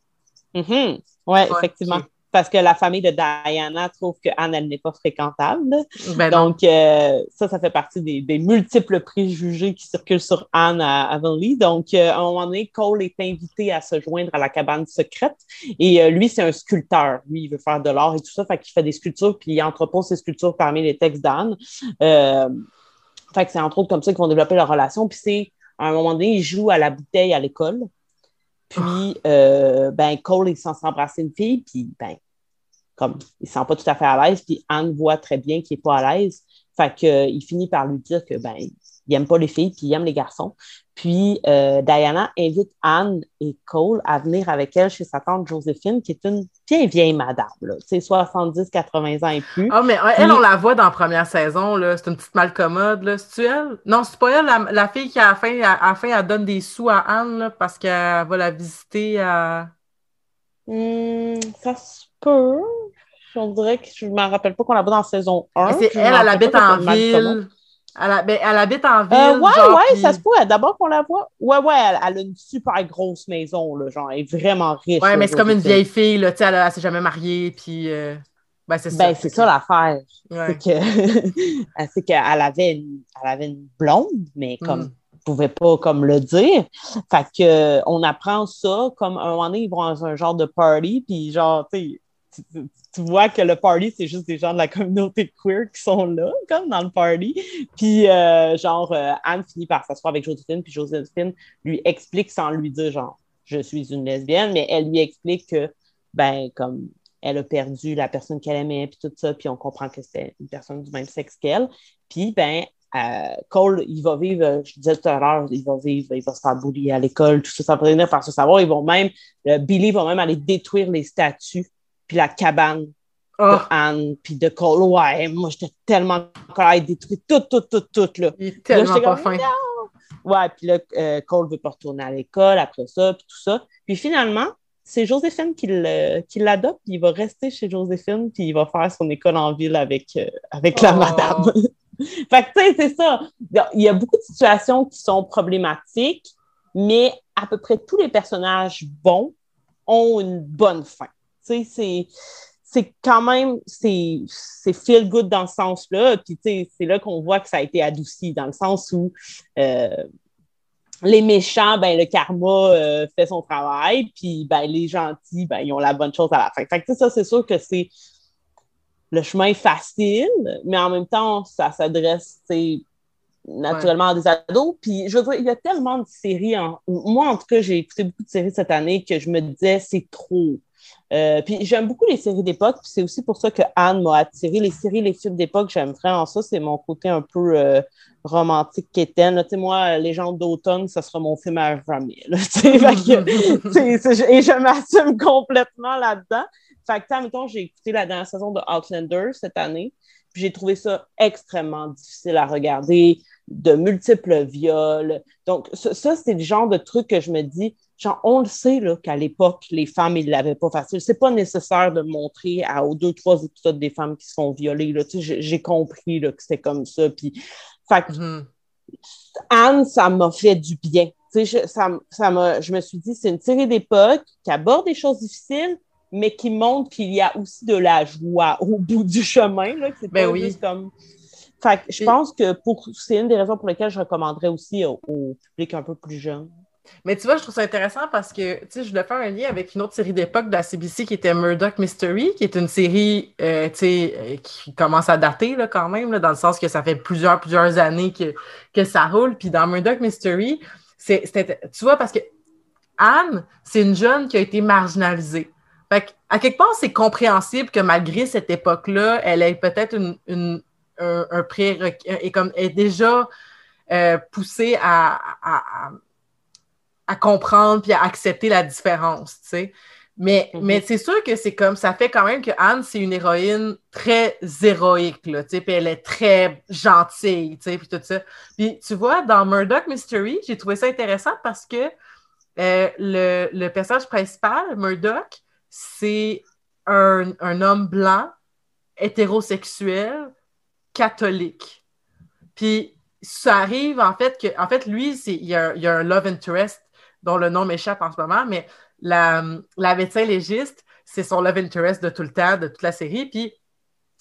sûr. Mhm. Ouais, Ouais, effectivement. Parce que la famille de Diana trouve que Anne, elle n'est pas fréquentable. Ben. Donc, euh, ça, ça fait partie des, des multiples préjugés qui circulent sur Anne à Avonlea. Donc, euh, à un moment donné, Cole est invité à se joindre à la cabane secrète. Et euh, lui, c'est un sculpteur. Lui, il veut faire de l'art et tout ça. Fait qu'il fait des sculptures, puis il entrepose ses sculptures parmi les textes d'Anne. Fait que c'est entre autres comme ça qu'ils vont développer leur relation. Puis c'est, à un moment donné, ils jouent à la bouteille à l'école. Puis, euh, ben, Cole, il sent s'embrasser une fille, puis, ben, comme, il sent pas tout à fait à l'aise, puis Anne voit très bien qu'il est pas à l'aise. Fait que, euh, finit par lui dire que, ben, il aime pas les filles, puis il aime les garçons. Puis, euh, Diana invite Anne et Cole à venir avec elle chez sa tante Joséphine, qui est une bien vieille madame, là, tu sais, 70, 80 ans et plus. Ah, mais elle, on la voit dans la première saison, là. C'est une petite malcommode, là. C'est-tu elle? Non, c'est pas elle, la, la fille qui, à la, fin, à, à la fin, elle donne des sous à Anne, là, parce qu'elle va la visiter à. Hmm, ça se peut. On dirait que je ne m'en rappelle pas qu'on la voit dans saison 1. Mais c'est Je elle, elle rappelle habite en ville. Elle, ben, elle, habite en ville. Euh, ouais, genre, ouais, puis- ça se peut. D'abord qu'on la voit. Ouais, ouais, elle, elle a une super grosse maison, là, genre, elle est vraiment riche. Ouais, là, mais c'est comme une vieille fille, là, tu sais, elle, elle s'est jamais mariée, puis. euh, Ben, c'est ça. Ben, c'est ça l'affaire. Ouais. C'est que c'est qu'elle avait une, elle avait une blonde, mais comme Mm. pouvait pas comme le dire. Fait que euh, on apprend ça comme un moment donné, ils vont dans un genre de party, puis genre, tu sais, tu- vois que le party, c'est juste des gens de la communauté queer qui sont là, comme dans le party. Puis, euh, genre, euh, Anne finit par s'asseoir avec Joséphine, puis Joséphine lui explique sans lui dire, genre, je suis une lesbienne, mais elle lui explique que, ben, comme elle a perdu la personne qu'elle aimait, puis tout ça, puis on comprend que c'est une personne du même sexe qu'elle. Puis, ben, euh, Cole, il va vivre, je disais tout à l'heure, il va vivre, il va se faire bully à l'école, tout ça, ça va venir faire se savoir. Ils vont même, Billy va même aller détruire les statues, puis la cabane de Oh, Anne, puis de Cole. Ouais, moi, j'étais tellement en colère, il détruit tout, tout, tout, tout, là. il est Là, tellement j'étais pas comme, fin. Ouais, puis là, euh, Cole veut pas retourner à l'école après ça, puis tout ça. Puis finalement, c'est Joséphine qui l'adopte, puis il va rester chez Joséphine, puis il va faire son école en ville avec, euh, avec la Oh. madame. fait que, tu sais, c'est ça. Il y a beaucoup de situations qui sont problématiques, mais à peu près tous les personnages bons ont une bonne fin. Tu sais, c'est quand même, c'est feel good dans ce sens-là. Puis, tu sais, c'est là qu'on voit que ça a été adouci, dans le sens où euh, les méchants, ben, le karma euh, fait son travail, puis ben, les gentils, ben, ils ont la bonne chose à la fin. Fait que, ça, c'est sûr que c'est le chemin facile, mais en même temps, ça s'adresse, naturellement à des ados. Puis, je veux dire, il y a tellement de séries. En... Moi, en tout cas, j'ai écouté beaucoup de séries cette année que je me disais, c'est trop. Euh, puis j'aime beaucoup les séries d'époque, c'est aussi pour ça que Anne m'a attiré. Les séries, les films d'époque, j'aime vraiment ça. C'est mon côté un peu euh, romantique quétaine. Tu sais, moi, Légende d'automne, ça sera mon film à jamais. là, que, tu sais, c'est- et je m'assume complètement là-dedans. Fait que, mettons, j'ai écouté la dernière saison de Outlander cette année, puis j'ai trouvé ça extrêmement difficile à regarder, de multiples viols. Donc, ça, ça, c'est le genre de truc que je me dis, genre, on le sait, qu'à l'époque, les femmes, ils l'avaient pas facile. C'est pas nécessaire de montrer à, aux deux, trois épisodes des femmes qui se font violer, là. Tu sais, j'ai- compris, là, que c'était comme ça. Puis, fait que Mhm. Anne, ça m'a fait du bien. Je, ça, ça je me suis dit, c'est une série d'époque qui aborde des choses difficiles, mais qui montre qu'il y a aussi de la joie au bout du chemin. C'est Ben pas oui. juste comme. Fait que je pense que pour c'est une des raisons pour lesquelles je recommanderais aussi au, au public un peu plus jeune. Mais tu vois, je trouve ça intéressant parce que, tu sais, je voulais faire un lien avec une autre série d'époque de la CBC qui était Murdoch Mystery, qui est une série, euh, tu sais, euh, qui commence à dater, là, quand même, là, dans le sens que ça fait plusieurs, plusieurs années que, que ça roule. Puis dans Murdoch Mystery, c'est, tu vois, parce que Anne, c'est une jeune qui a été marginalisée. Fait que, à quelque part, c'est compréhensible que malgré cette époque-là, elle ait peut-être une, une- un, un prérequis, et comme, est déjà euh, poussée à à comprendre puis à accepter la différence, tu sais. Mais, Mhm. mais c'est sûr que c'est comme, ça fait quand même que Anne, c'est une héroïne très héroïque, là, tu sais, puis elle est très gentille, tu sais, puis tout ça. Puis tu vois, dans Murdoch Mystery, j'ai trouvé ça intéressant parce que euh, le, le personnage principal, Murdoch, c'est un, un homme blanc, hétérosexuel, catholique. Puis ça arrive en fait que, en fait, lui, c'est, il, y a, il y a un love interest dont le nom m'échappe en ce moment, mais la, la médecin légiste, c'est son love interest de tout le temps, de toute la série. Puis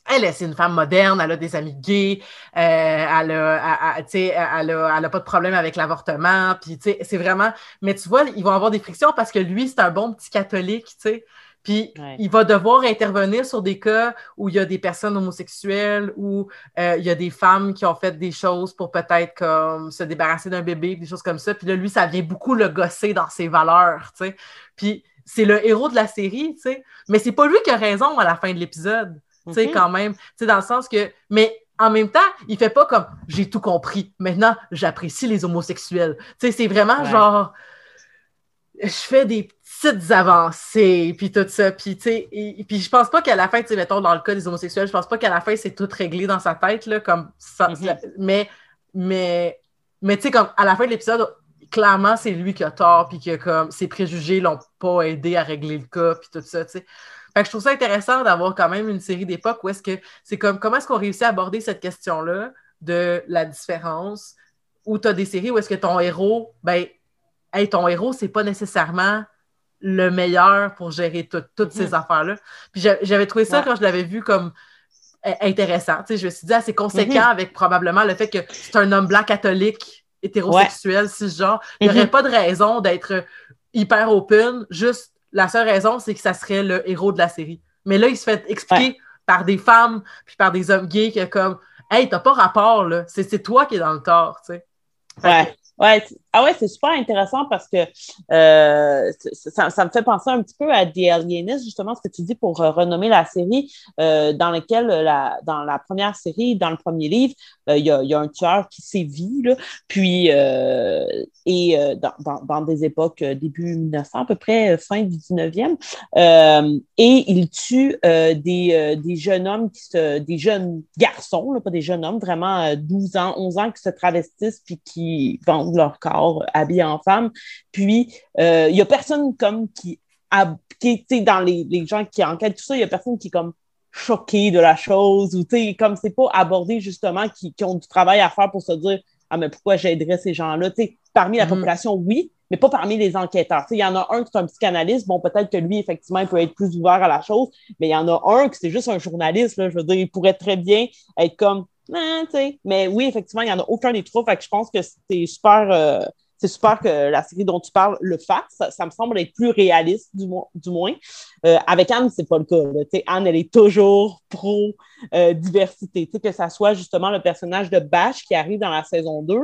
elle, c'est une femme moderne, elle a des amis gays, euh, elle, a, elle, a, elle a pas de problème avec l'avortement, puis c'est vraiment... Mais tu vois, ils vont avoir des frictions parce que lui, c'est un bon petit catholique, tu sais. Puis Ouais. il va devoir intervenir sur des cas où il y a des personnes homosexuelles, où euh, il y a des femmes qui ont fait des choses pour peut-être comme se débarrasser d'un bébé, des choses comme ça. Puis là, lui, ça vient beaucoup le gosser dans ses valeurs, tu sais. Puis c'est le héros de la série, tu sais. Mais c'est pas lui qui a raison à la fin de l'épisode, tu sais, Mhm. quand même. Tu sais, dans le sens que... Mais en même temps, il fait pas comme « j'ai tout compris, maintenant, j'apprécie les homosexuels ». Tu sais, c'est vraiment Ouais. genre je fais des petites avancées, puis tout ça, puis tu sais, et- puis je pense pas qu'à la fin, tu sais, mettons, dans le cas des homosexuels, je pense pas qu'à la fin, c'est tout réglé dans sa tête, là, comme ça, Mhm. ça- mais, mais, mais tu sais, comme, à la fin de l'épisode, clairement, c'est lui qui a tort, puis que, comme, ses préjugés l'ont pas aidé à régler le cas, puis tout ça, tu sais. Fait que je trouve ça intéressant d'avoir quand même une série d'époques où est-ce que, c'est comme, comment est-ce qu'on réussit à aborder cette question-là de la différence où tu as des séries où est-ce que ton héros, ben, hey, ton héros, c'est pas nécessairement le meilleur pour gérer toutes ces mm-hmm. affaires-là. Puis j'avais trouvé ça quand je l'avais vu comme intéressant. Tu sais, je me suis dit, assez conséquent mm-hmm. avec probablement le fait que c'est un homme blanc catholique, hétérosexuel, ce genre. Il n'y aurait mm-hmm. pas de raison d'être hyper open. Juste, la seule raison, c'est que ça serait le héros de la série. Mais là, il se fait expliquer par des femmes puis par des hommes gays que comme, hey, t'as pas rapport, là. C'est toi qui es dans le tort, tu sais. Ouais. Ouais, ah ouais, c'est super intéressant parce que euh, ça, me fait penser un petit peu à The Alienist, justement, ce que tu dis pour euh, renommer la série, euh, dans laquelle, la, dans la première série, dans le premier livre, il y, a, y, a, un tueur qui sévit, là, puis, et dans, dans, des époques début 1900, à peu près fin du 19e, et il tue des, des jeunes hommes, qui se, des jeunes garçons, là, pas des jeunes hommes, vraiment 12 ans, 11 ans, qui se travestissent puis qui vont leur corps habillés en femme. Puis, euh, il n'y a personne comme qui, qui dans les, les, gens qui enquêtent tout ça, il n'y a personne qui est comme choqué de la chose ou, tu sais, comme c'est pas abordé justement, qui, qui, ont du travail à faire pour se dire, ah, mais pourquoi j'aiderais ces gens-là? Tu sais, parmi la mm-hmm. population, oui, mais pas parmi les enquêteurs. Il y en a un qui est un psychanalyste, bon, peut-être que lui, effectivement, il peut être plus ouvert à la chose, mais il y en a un qui c'est juste un journaliste, là, je veux dire, il pourrait très bien être comme, ah, mais oui, effectivement, il n'y en a aucun des trois. Fait que je pense que c'est super, euh, c'est super que la série dont tu parles le fasse. Ça, me semble être plus réaliste, du, du moins. Euh, avec Anne, c'est pas le cas. Anne, elle est toujours pro-diversité. Euh, que ça soit justement le personnage de Bash qui arrive dans la saison 2.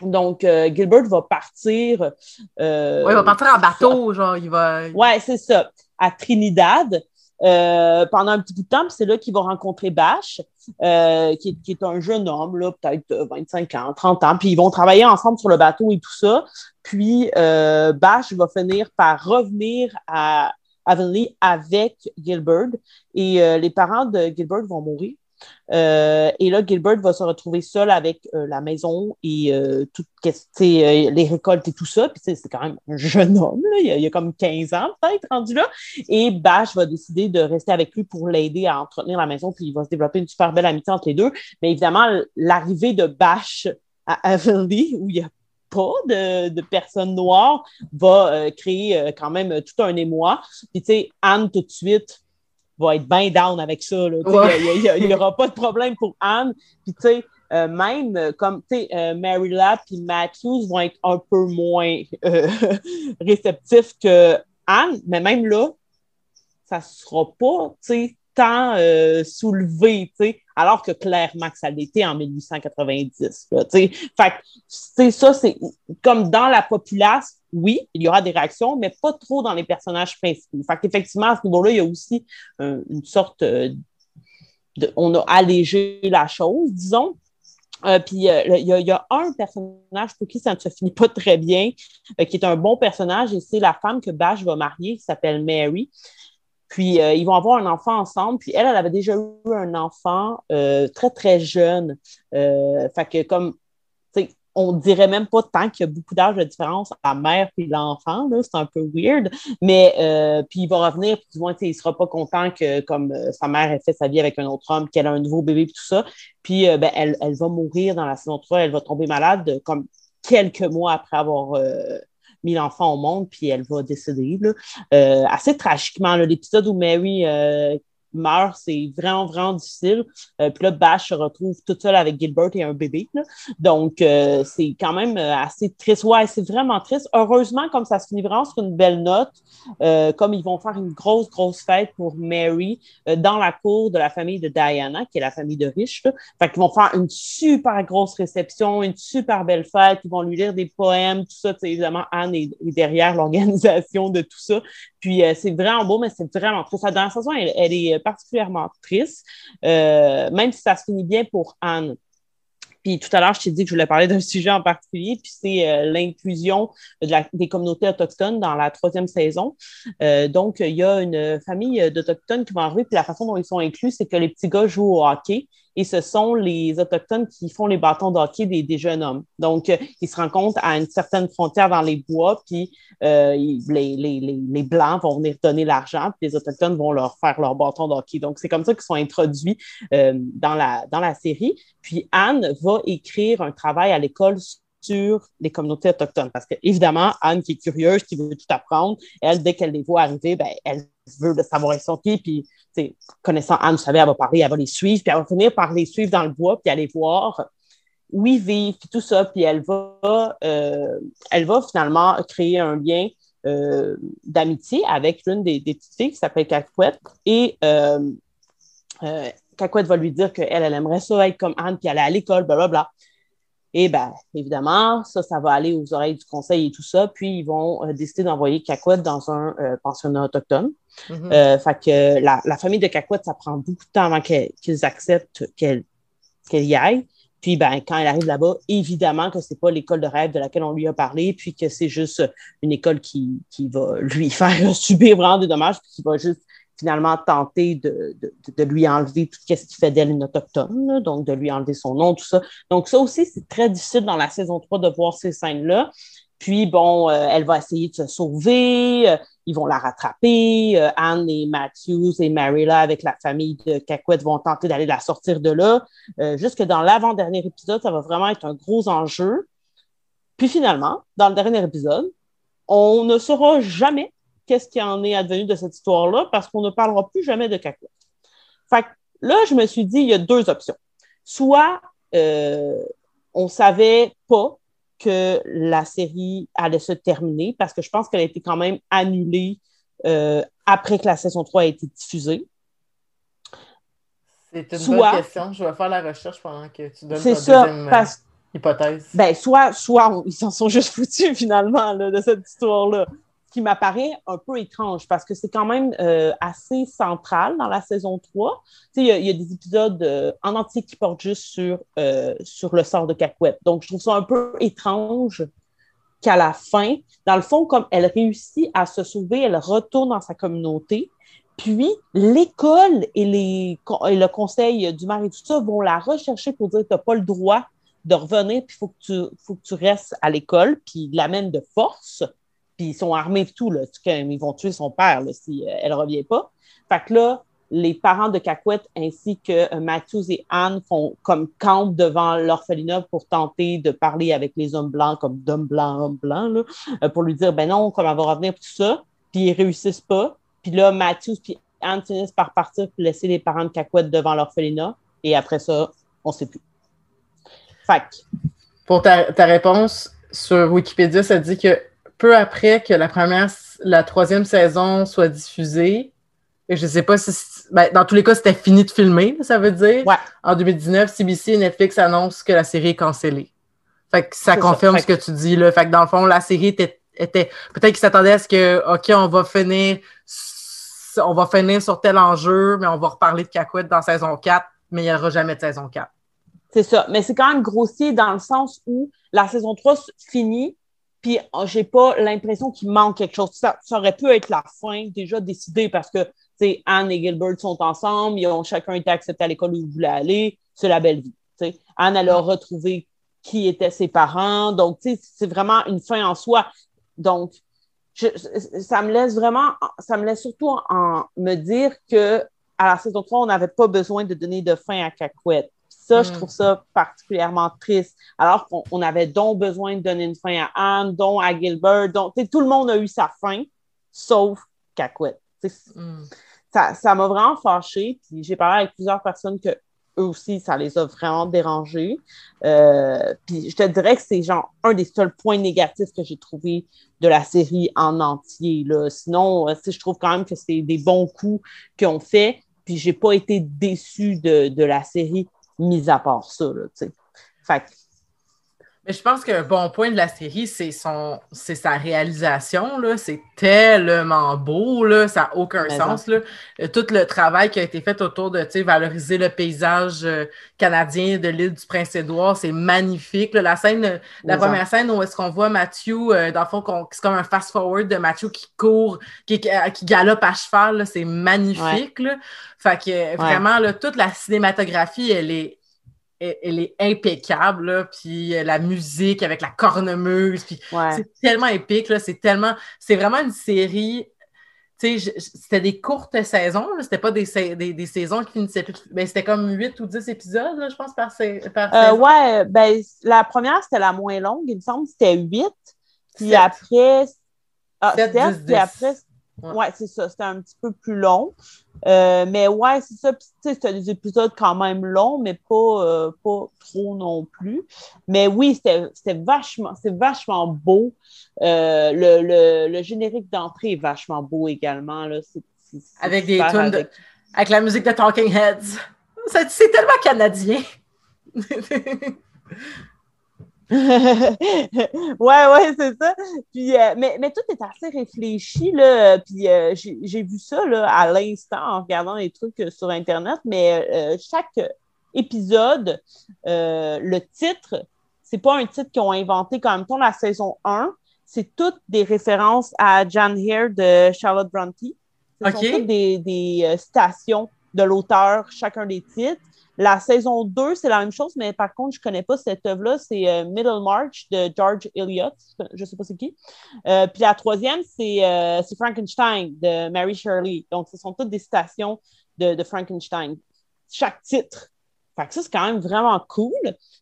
Donc, Gilbert va partir. oui, il va partir en bateau, genre, il va. Ouais, c'est ça. À Trinidad. Euh, pendant un petit bout de temps, c'est là qu'il va rencontrer Bash, euh, qui, est, un jeune homme, peut-être 25 ans, 30 ans, puis ils vont travailler ensemble sur le bateau et tout ça. Puis euh, Bash va finir par revenir à Avonlea avec Gilbert et les parents de Gilbert vont mourir. Euh, et là, Gilbert va se retrouver seul avec euh, la maison et euh, tout, les récoltes et tout ça. Puis c'est quand même un jeune homme, Il, a, a, comme 15 ans peut-être rendu là. Et Bash va décider de rester avec lui pour l'aider à entretenir la maison. Puis il va se développer une super belle amitié entre les deux. Mais évidemment, l'arrivée de Bash à Avonlea, où il n'y a pas de, de, personnes noires, va créer quand même tout un émoi. Puis tu sais, Anne, tout de suite, va être bien down avec ça. Il n'y aura pas de problème pour Anne. Puis, tu sais, euh, même euh, comme, tu sais, euh, Mary Lab et Matthews vont être un peu moins réceptifs que Anne, mais même là, ça ne sera pas, tant soulevé, tu sais, alors que clairement que ça l'était en 1890. Là, fait ça, c'est comme dans la populace, oui, il y aura des réactions, mais pas trop dans les personnages principaux. Fait qu'effectivement, à ce niveau-là, il y a aussi euh, une sorte euh, de. On a allégé la chose, disons. Euh, puis il y, a un personnage pour qui ça ne se finit pas très bien, qui est un bon personnage, et c'est la femme que Bash va marier, qui s'appelle Mary. Puis ils vont avoir un enfant ensemble. Puis elle, elle avait déjà eu un enfant très, très jeune. fait que comme on dirait même pas tant qu'il y a beaucoup d'âge de différence entre la mère et l'enfant, c'est un peu weird, mais euh, puis il va revenir, puis du moins, il sera pas content que comme euh, sa mère ait fait sa vie avec un autre homme, qu'elle a un nouveau bébé, puis tout ça, puis euh, ben, elle, va mourir dans la saison 3, elle va tomber malade comme quelques mois après avoir mis l'enfant au monde, puis elle va décéder, assez tragiquement, l'épisode où Mary meurt, c'est vraiment, vraiment difficile. Euh, puis là, Bash se retrouve toute seule avec Gilbert et un bébé. Donc, euh, c'est quand même euh, assez triste. Ouais, c'est vraiment triste. Heureusement, comme ça se finit vraiment sur une belle note, comme ils vont faire une grosse, grosse fête pour Mary dans la cour de la famille de Diana, qui est la famille de riches. Fait qu'ils vont faire une super grosse réception, une super belle fête. Ils vont lui lire des poèmes, tout ça. évidemment, Anne est, derrière l'organisation de tout ça. Puis, c'est vraiment beau, mais c'est vraiment triste. La saison, elle est particulièrement triste, euh, même si ça se finit bien pour Anne. Puis tout à l'heure, je t'ai dit que je voulais parler d'un sujet en particulier, puis c'est euh, l'inclusion des communautés autochtones dans la troisième saison. Euh, donc, il y a une famille d'Autochtones qui vont arriver, puis la façon dont ils sont inclus, c'est que les petits gars jouent au hockey et ce sont les Autochtones qui font les bâtons d'hockey des, des, jeunes hommes. Donc, euh, ils se rencontrent à une certaine frontière dans les bois, puis euh, les, les, les, Blancs vont venir donner l'argent, puis les Autochtones vont leur faire leur bâton d'hockey. Donc, c'est comme ça qu'ils sont introduits euh, dans, la, dans la série. Puis Anne va écrire un travail à l'école sur les communautés autochtones. Parce que, évidemment, Anne, qui est curieuse, qui veut tout apprendre, elle, dès qu'elle les voit arriver, ben, elle veut savoir son qui. Puis, connaissant Anne, vous savez, elle va parler, elle va les suivre, puis elle va finir par les suivre dans le bois, puis aller voir où ils vivent, puis tout ça. Puis elle va, euh, elle va finalement créer un lien euh, d'amitié avec l'une des, des, petites filles qui s'appelle Cacouette. Et euh, euh Cacouette va lui dire qu'elle, elle aimerait ça être comme Anne, puis aller à l'école, blablabla. Et bien, évidemment, ça, ça va aller aux oreilles du conseil et tout ça. Puis, ils vont euh, décider d'envoyer Cacouette dans un euh, pensionnat autochtone. Mm-hmm. Euh, fait que la, la, famille de Cacouette, ça prend beaucoup de temps avant qu'ils acceptent qu'elle y aille. Puis, ben, quand elle arrive là-bas, évidemment que c'est pas l'école de rêve de laquelle on lui a parlé, puis que c'est juste une école qui, qui va lui faire subir vraiment des dommages, puis qui va juste finalement tenter de, de, de, lui enlever tout ce qui fait d'elle une autochtone, donc de lui enlever son nom, tout ça. Donc ça aussi, c'est très difficile dans la saison 3 de voir ces scènes-là. Puis, bon, euh, elle va essayer de se sauver, euh, ils vont la rattraper. Euh, Anne et Matthews et Marilla, avec la famille de Cacouette, vont tenter d'aller la sortir de là. jusque dans l'avant-dernier épisode, ça va vraiment être un gros enjeu. Puis finalement, dans le dernier épisode, on ne saura jamais qu'est-ce qui en est advenu de cette histoire-là parce qu'on ne parlera plus jamais de Cacouette. Fait là, je me suis dit, il y a deux options. Soit euh, on savait pas que la série allait se terminer parce que je pense qu'elle a été quand même annulée euh, après que la saison 3 a été diffusée. C'est une soit, bonne question. Je vais faire la recherche pendant que tu donnes ta ça, deuxième euh, hypothèse. Ben, soit, soit ils s'en sont juste foutus finalement de cette histoire-là qui m'apparaît un peu étrange parce que c'est quand même euh, assez central dans la saison 3. Il y, a des épisodes euh, en entier qui portent juste sur, euh, sur le sort de Cacouette. Donc, je trouve ça un peu étrange qu'à la fin, dans le fond, comme elle réussit à se sauver, elle retourne dans sa communauté. Puis, l'école et, les, et le conseil du maire et tout ça vont la rechercher pour dire que tu n'as pas le droit de revenir, puis il faut, que tu, faut que tu restes à l'école, puis l'amène de force puis ils sont armés de tout, là. Ils vont tuer son père là, si euh, elle ne revient pas. Fait que là, les parents de Cacouette ainsi que euh, Matthews et Anne font comme camp devant l'orphelinat pour tenter de parler avec les hommes blancs comme d'hommes blancs, hommes blancs, là, euh, pour lui dire ben non, comment elle va revenir, tout ça. Puis ils réussissent pas. Puis là, Matthews puis Anne finissent par partir pour laisser les parents de Cacouette devant l'orphelinat. Et après ça, on sait plus. Fait Pour ta, ta réponse, sur Wikipédia, ça dit que peu après que la première, la troisième saison soit diffusée. Et je sais pas si. Ben, dans tous les cas, c'était fini de filmer, ça veut dire. En 2019, CBC et Netflix annoncent que la série est cancellée. Fait que ça confirme ce que tu dis, là. Fait que dans le fond, la série était. était... Peut-être qu'ils s'attendaient à ce que, OK, on va finir. On va finir sur tel enjeu, mais on va reparler de Cacouette dans saison 4, mais il n'y aura jamais de saison 4. C'est ça. Mais c'est quand même grossier dans le sens où la saison 3 finit, puis oh, j'ai pas l'impression qu'il manque quelque chose. Ça, aurait pu être la fin déjà décidée parce que Anne et Gilbert sont ensemble, ils ont chacun été acceptés à l'école où ils voulaient aller. C'est la belle vie. T'sais. Anne, elle a retrouvé qui étaient ses parents. Donc, c'est vraiment une fin en soi. Donc, je, ça me laisse vraiment, ça me laisse surtout en, me dire que à la saison 3, on n'avait pas besoin de donner de fin à Cacouette. Ça, je mm. trouve ça particulièrement triste. Alors qu'on avait donc besoin de donner une fin à Anne, dont à Gilbert, donc tout le monde a eu sa fin, sauf Cacouette. Mm. Ça m'a vraiment fâchée. Puis j'ai parlé avec plusieurs personnes que eux aussi, ça les a vraiment dérangés. Euh, puis je te dirais que c'est genre un des seuls points négatifs que j'ai trouvé de la série en entier. Là. Sinon, euh, je trouve quand même que c'est des bons coups qu'ils ont fait. Puis j'ai pas été déçue de, de la série mis à part ça, là, tu sais. Fait Mais je pense qu'un bon point de la série, c'est son c'est sa réalisation. Là. C'est tellement beau, là. ça n'a aucun sens. Là. Euh, tout le travail qui a été fait autour de valoriser le paysage euh, canadien de l'île du Prince-Édouard, c'est magnifique. La scène, la première scène où est-ce qu'on voit Matthew, euh, dans le fond, c'est comme un fast-forward de Matthew qui court, qui, qui galope à cheval, c'est magnifique. Là. Fait que vraiment, là, toute la cinématographie, elle est elle, est impeccable, puis euh, la musique avec la cornemuse, puis c'est tellement épique, c'est tellement, c'est vraiment une série, tu sais, c'était des courtes saisons, c'était pas des, des, saisons qui finissaient plus, ben, c'était comme 8 ou 10 épisodes, je pense, par, par euh, Ouais, ben, la première, c'était la moins longue, il me semble, c'était 8, puis après, ah, 7, 10, puis après, Ouais, c'est ça. C'était un petit peu plus long. Euh, mais ouais, c'est ça. C'était des épisodes quand même longs, mais pas, euh, pas trop non plus. Mais oui, c'était vachement, c'est vachement beau. Euh, le, le, générique d'entrée est vachement beau également. Là. avec des tunes avec... avec la musique de Talking Heads. C'est tellement canadien. ouais, ouais, c'est ça. Puis, euh, mais, mais, tout est assez réfléchi, là. Puis euh, j'ai vu ça là, à l'instant en regardant les trucs euh, sur Internet, mais chaque épisode, le titre, c'est pas un titre qu'ils ont inventé comme même temps la saison 1, c'est toutes des références à Jan Hare de Charlotte Bronte. Ce sont toutes des, des citations de l'auteur, chacun des titres. La saison 2, c'est la même chose, mais par contre, je ne connais pas cette œuvre-là. C'est euh, Middle March de George Eliot. Je sais pas c'est qui. Euh, puis la troisième, euh, c'est Frankenstein de Mary Shirley. Donc, ce sont toutes des citations de, de Frankenstein. Chaque titre fait que ça, c'est quand même vraiment cool.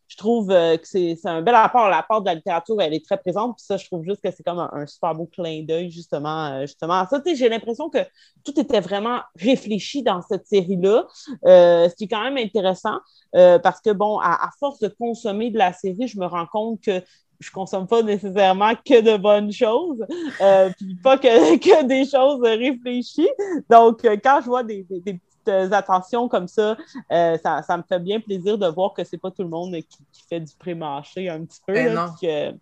Je trouve euh, que c'est un bel apport. La part de la littérature, elle est très présente. Puis ça, je trouve juste que c'est comme un, super beau clin d'œil, justement, euh, justement. J'ai l'impression que tout était vraiment réfléchi dans cette série-là. Euh, ce qui est quand même intéressant parce que, bon, à, force de consommer de la série, je me rends compte que je consomme pas nécessairement que de bonnes choses, puis pas que, que, des choses réfléchies. Donc, quand je vois des, des, attentions comme ça, euh, ça, ça, me fait bien plaisir de voir que c'est pas tout le monde qui, fait du pré-marché un petit peu. Ben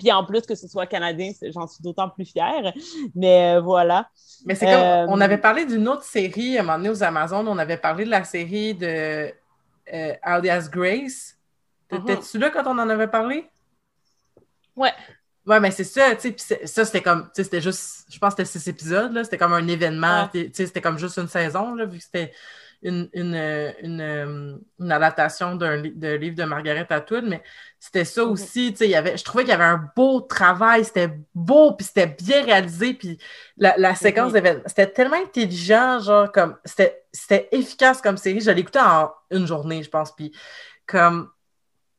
puis, en plus que ce soit canadien, j'en suis d'autant plus fière. Mais euh, voilà. Mais c'est comme, euh, on avait parlé d'une autre série à un moment donné aux Amazones, on avait parlé de la série de Alias Grace. Uh-huh. T'étais-tu là quand on en avait parlé? Ouais. Ouais, mais c'est ça, tu sais, ça, c'était comme, tu sais, c'était juste, je pense que c'était six épisodes, là, c'était comme un événement, tu sais, c'était comme juste une saison, là, vu que c'était une, une, une, une, adaptation d'un livre de Margaret Atwood, mais c'était ça mhm. aussi, tu sais, il y avait, je trouvais qu'il y avait un beau travail, c'était beau, puis c'était bien réalisé, puis la, la séquence d'événements, c'était tellement intelligent, genre, comme, c'était efficace comme série, je écouté en une journée, je pense, puis comme,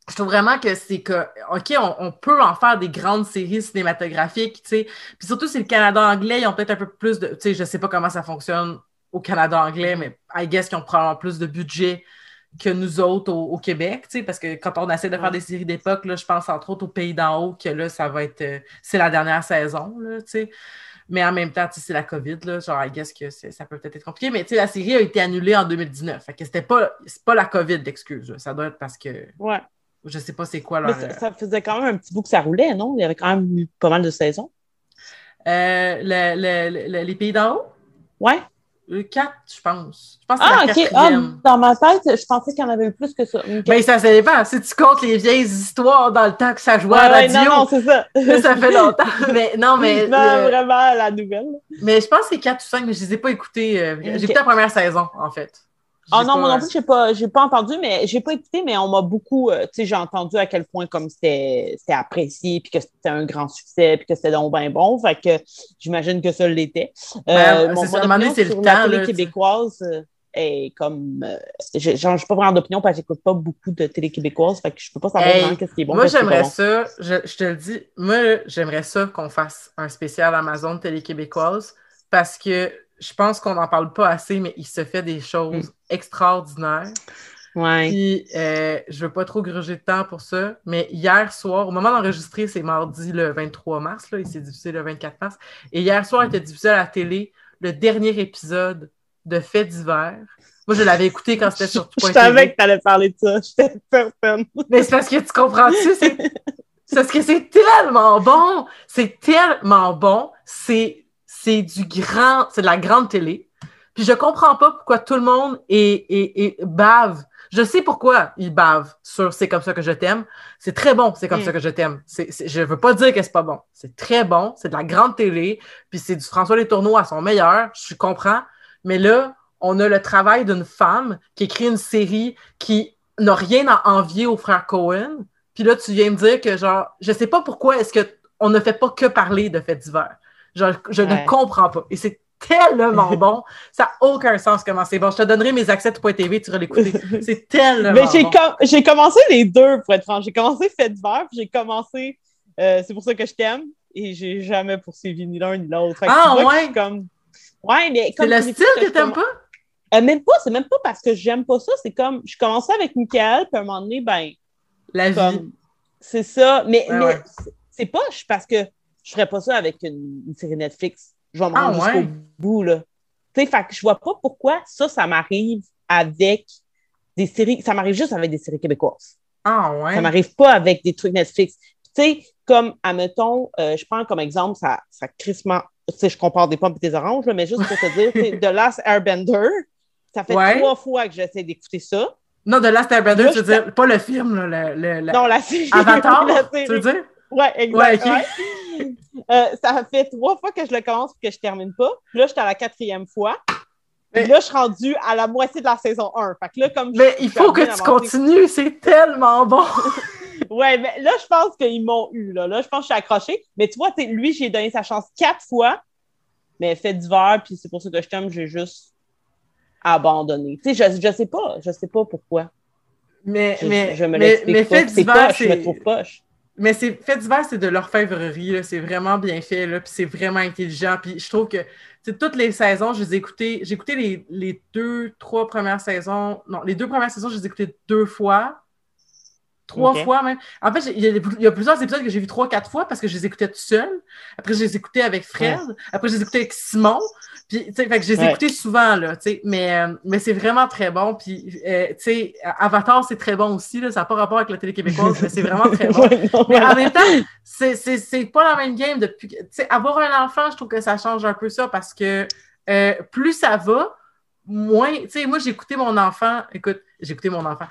je trouve vraiment que c'est que, OK, on, peut en faire des grandes séries cinématographiques, tu sais. Puis surtout, c'est le Canada anglais, ils ont peut-être un peu plus de. Tu sais, je sais pas comment ça fonctionne au Canada anglais, mais I guess qu'ils ont probablement plus de budget que nous autres au, Québec, tu sais, parce que quand on essaie de faire des séries d'époque, là, je pense entre autres au Pays d'en haut, que là, ça va être. Euh, c'est la dernière saison, là, tu sais. Mais en même temps, c'est la COVID, là, genre, I guess que ça peut peut-être être compliqué. Mais tu sais, la série a été annulée en 2019. Fait que c'était pas, pas la COVID d'excuse. Ça doit être parce que. Ouais. Je sais pas c'est quoi leur... Mais ça, faisait quand même un petit bout que ça roulait, non? Il y avait quand même eu pas mal de saisons. Euh, les pays d'en haut? Ouais. Le 4, je pense. Je pense ah, OK. Ah, dans ma tête, je pensais qu'il y en avait eu plus que ça. Mais ben, ça, ça dépend. Si tu comptes les vieilles histoires dans le temps que ça jouait à la radio. non, non, c'est ça. ça fait longtemps. mais non, mais. Non, vraiment, la nouvelle. Mais je pense que c'est 4 ou 5, mais je ne les ai pas écoutés. Euh, j'ai écouté la première saison, en fait. Ah non, moi non plus, je n'ai pas, pas entendu, mais j'ai pas écouté, mais on m'a beaucoup, euh, tu sais, j'ai entendu à quel point comme c'était apprécié, puis que c'était un grand succès, puis que c'était donc bien bon. Fait que j'imagine que ça l'était. Euh, mon, mon c'est le temps. La télé québécoise euh, est comme. Euh, je n'ai pas vraiment d'opinion parce que j'écoute pas beaucoup de télé québécoise, fait que je peux pas savoir vraiment qu'est-ce qui est bon. Moi, j'aimerais ça, je, je, te le dis, moi, j'aimerais ça qu'on fasse un spécial Amazon télé québécoise parce que je pense qu'on n'en parle pas assez, mais il se fait des choses mm. extraordinaires. Ouais. Puis, euh, je veux pas trop gruger de temps pour ça, mais hier soir, au moment d'enregistrer, c'est mardi le 23 mars, là, il s'est diffusé le 24 mars, et hier soir, il était diffusé à la télé le dernier épisode de faits divers. Moi, je l'avais écouté quand c'était sur Je savais que tu allais parler de ça. J'étais certaine. Mais c'est parce que tu comprends-tu? C'est parce que c'est tellement bon. C'est tellement bon. C'est du grand... C'est de la grande télé. Puis je comprends pas pourquoi tout le monde est, est, est bave je sais pourquoi il bave sur C'est comme ça que je t'aime. C'est très bon, C'est comme mm. ça que je t'aime. Je veux pas dire que c'est pas bon. C'est très bon, c'est de la grande télé, puis c'est du François Letourneau à son meilleur, je comprends. Mais là, on a le travail d'une femme qui écrit une série qui n'a rien à envier au frère Cohen. Puis là, tu viens me dire que, genre, je sais pas pourquoi est-ce qu'on ne fait pas que parler de faits divers. Je ne comprends pas. Et c'est tellement bon. Ça n'a aucun sens comment c'est bon. Je te donnerai mes accès de .tv, tu vas l'écouter. C'est tellement Mais j'ai bon. j'ai commencé les deux, pour être franc. J'ai commencé Fait divers, puis j'ai commencé euh, C'est pour ça que je t'aime, et j'ai jamais poursuivi ni l'un ni l'autre. Ah, ouais? Comme... Ouais, mais C'est le style que t'aimes pas? Euh, même pas, c'est même pas parce que j'aime pas ça. C'est comme, je commençais avec Michael, puis à un moment donné, ben. La vie. C'est ça. Mais, mais c'est pas parce que je ferais pas ça avec une série Netflix je vais me rendre ah, jusqu'au bout, là. Tu sais, fait que je vois pas pourquoi ça, ça m'arrive avec des séries. Ça m'arrive juste avec des séries québécoises. Ah ouais? Ça m'arrive pas avec des trucs Netflix. Tu sais, comme, admettons, euh, je prends comme exemple, ça, ça crissement. Tu sais, je compare des pommes et des oranges, là, mais juste pour te dire, The Last Airbender, ça fait trois fois que j'essaie d'écouter ça. Non, The Last Airbender, tu veux dire, pas le film, là, le, Non, la série. Avatar, tu veux dire? Ouais, exactement. Ouais, euh, ça fait trois fois que je le commence et que je termine pas. Là, je suis à la quatrième fois. Là, je suis rendue à la moitié de la saison 1. Fait que là, comme mais il faut que tu continues, c'est tellement bon! ouais, mais là, je pense qu'ils m'ont eu. Là. là, je pense que je suis accrochée. Mais tu vois, lui, j'ai donné sa chance quatre fois, mais fait d'hiver, puis c'est pour ça que je t'aime, j'ai juste abandonné. Tu sais, je, je sais pas, je sais pas pourquoi. Mais, mais, je me mais, mais fait d'hiver, je me trouve poche. Mais c'est fait divers, c'est de l'orfèvrerie. C'est vraiment bien fait. Puis c'est vraiment intelligent. Puis je trouve que toutes les saisons, je les ai écoutées. J'ai écouté les, les, deux, trois premières saisons. Non, les deux premières saisons, je les ai écoutées deux fois. Trois fois même. En fait, il y, a, plusieurs épisodes que j'ai vus trois, quatre fois parce que je les écoutais tout seul. Après, je les écoutais avec Fred. Après, je les écoutais avec Simon. Puis, tu sais, fait que je les ai écoutés souvent, là, tu sais. Mais, euh, mais c'est vraiment très bon. Puis, euh, tu sais, Avatar, c'est très bon aussi, là. Ça n'a pas rapport avec la télé québécoise, mais c'est vraiment très bon. mais en même temps, c'est pas la même game depuis. Tu sais, avoir un enfant, je trouve que ça change un peu ça parce que euh, plus ça va, moins. Tu sais, moi, écouté mon enfant. Écoute, j'écoutais mon enfant.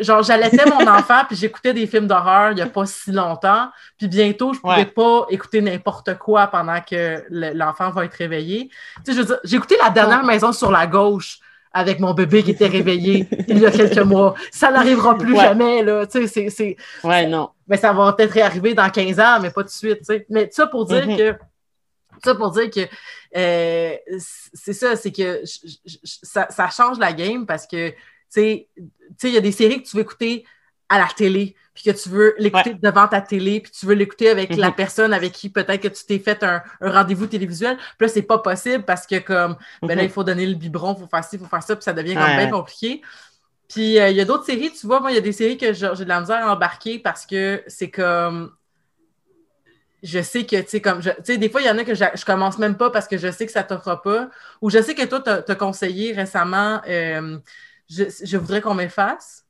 genre, j'allaitais mon enfant, puis j'écoutais des films d'horreur il n'y a pas si longtemps. Puis bientôt, je ne pourrais pas écouter n'importe quoi pendant que l'enfant va être réveillé. Tu sais, je veux dire, j'ai écouté La dernière maison sur la gauche avec mon bébé qui était réveillé il y a quelques mois. Ça n'arrivera plus jamais, là. Tu sais, c'est... Ouais, non. Mais ça va peut-être arriver dans 15 ans, mais pas tout de suite, tu sais. Mais ça pour dire mm-hmm. que... Ça pour dire que euh, c'est ça, c'est que ça, ça, change la game parce que sais, il y a des séries que tu veux écouter à la télé, puis que tu veux l'écouter devant ta télé, puis tu veux l'écouter avec la mhm. personne avec qui peut-être que tu t'es fait un, rendez-vous télévisuel. Puis là, c'est pas possible parce que comme ben là, mhm. il faut donner le biberon, il faut faire ci, il faut faire ça, puis ça devient comme bien compliqué. Puis euh, il y a d'autres séries, tu vois, moi, il y a des séries que j'ai de la misère à embarquer parce que c'est comme je sais que, tu sais, comme, tu sais, des fois, il y en a que je, je, commence même pas parce que je sais que ça t'offre pas. Ou je sais que toi, tu as, conseillé récemment euh, je, voudrais qu'on m'efface.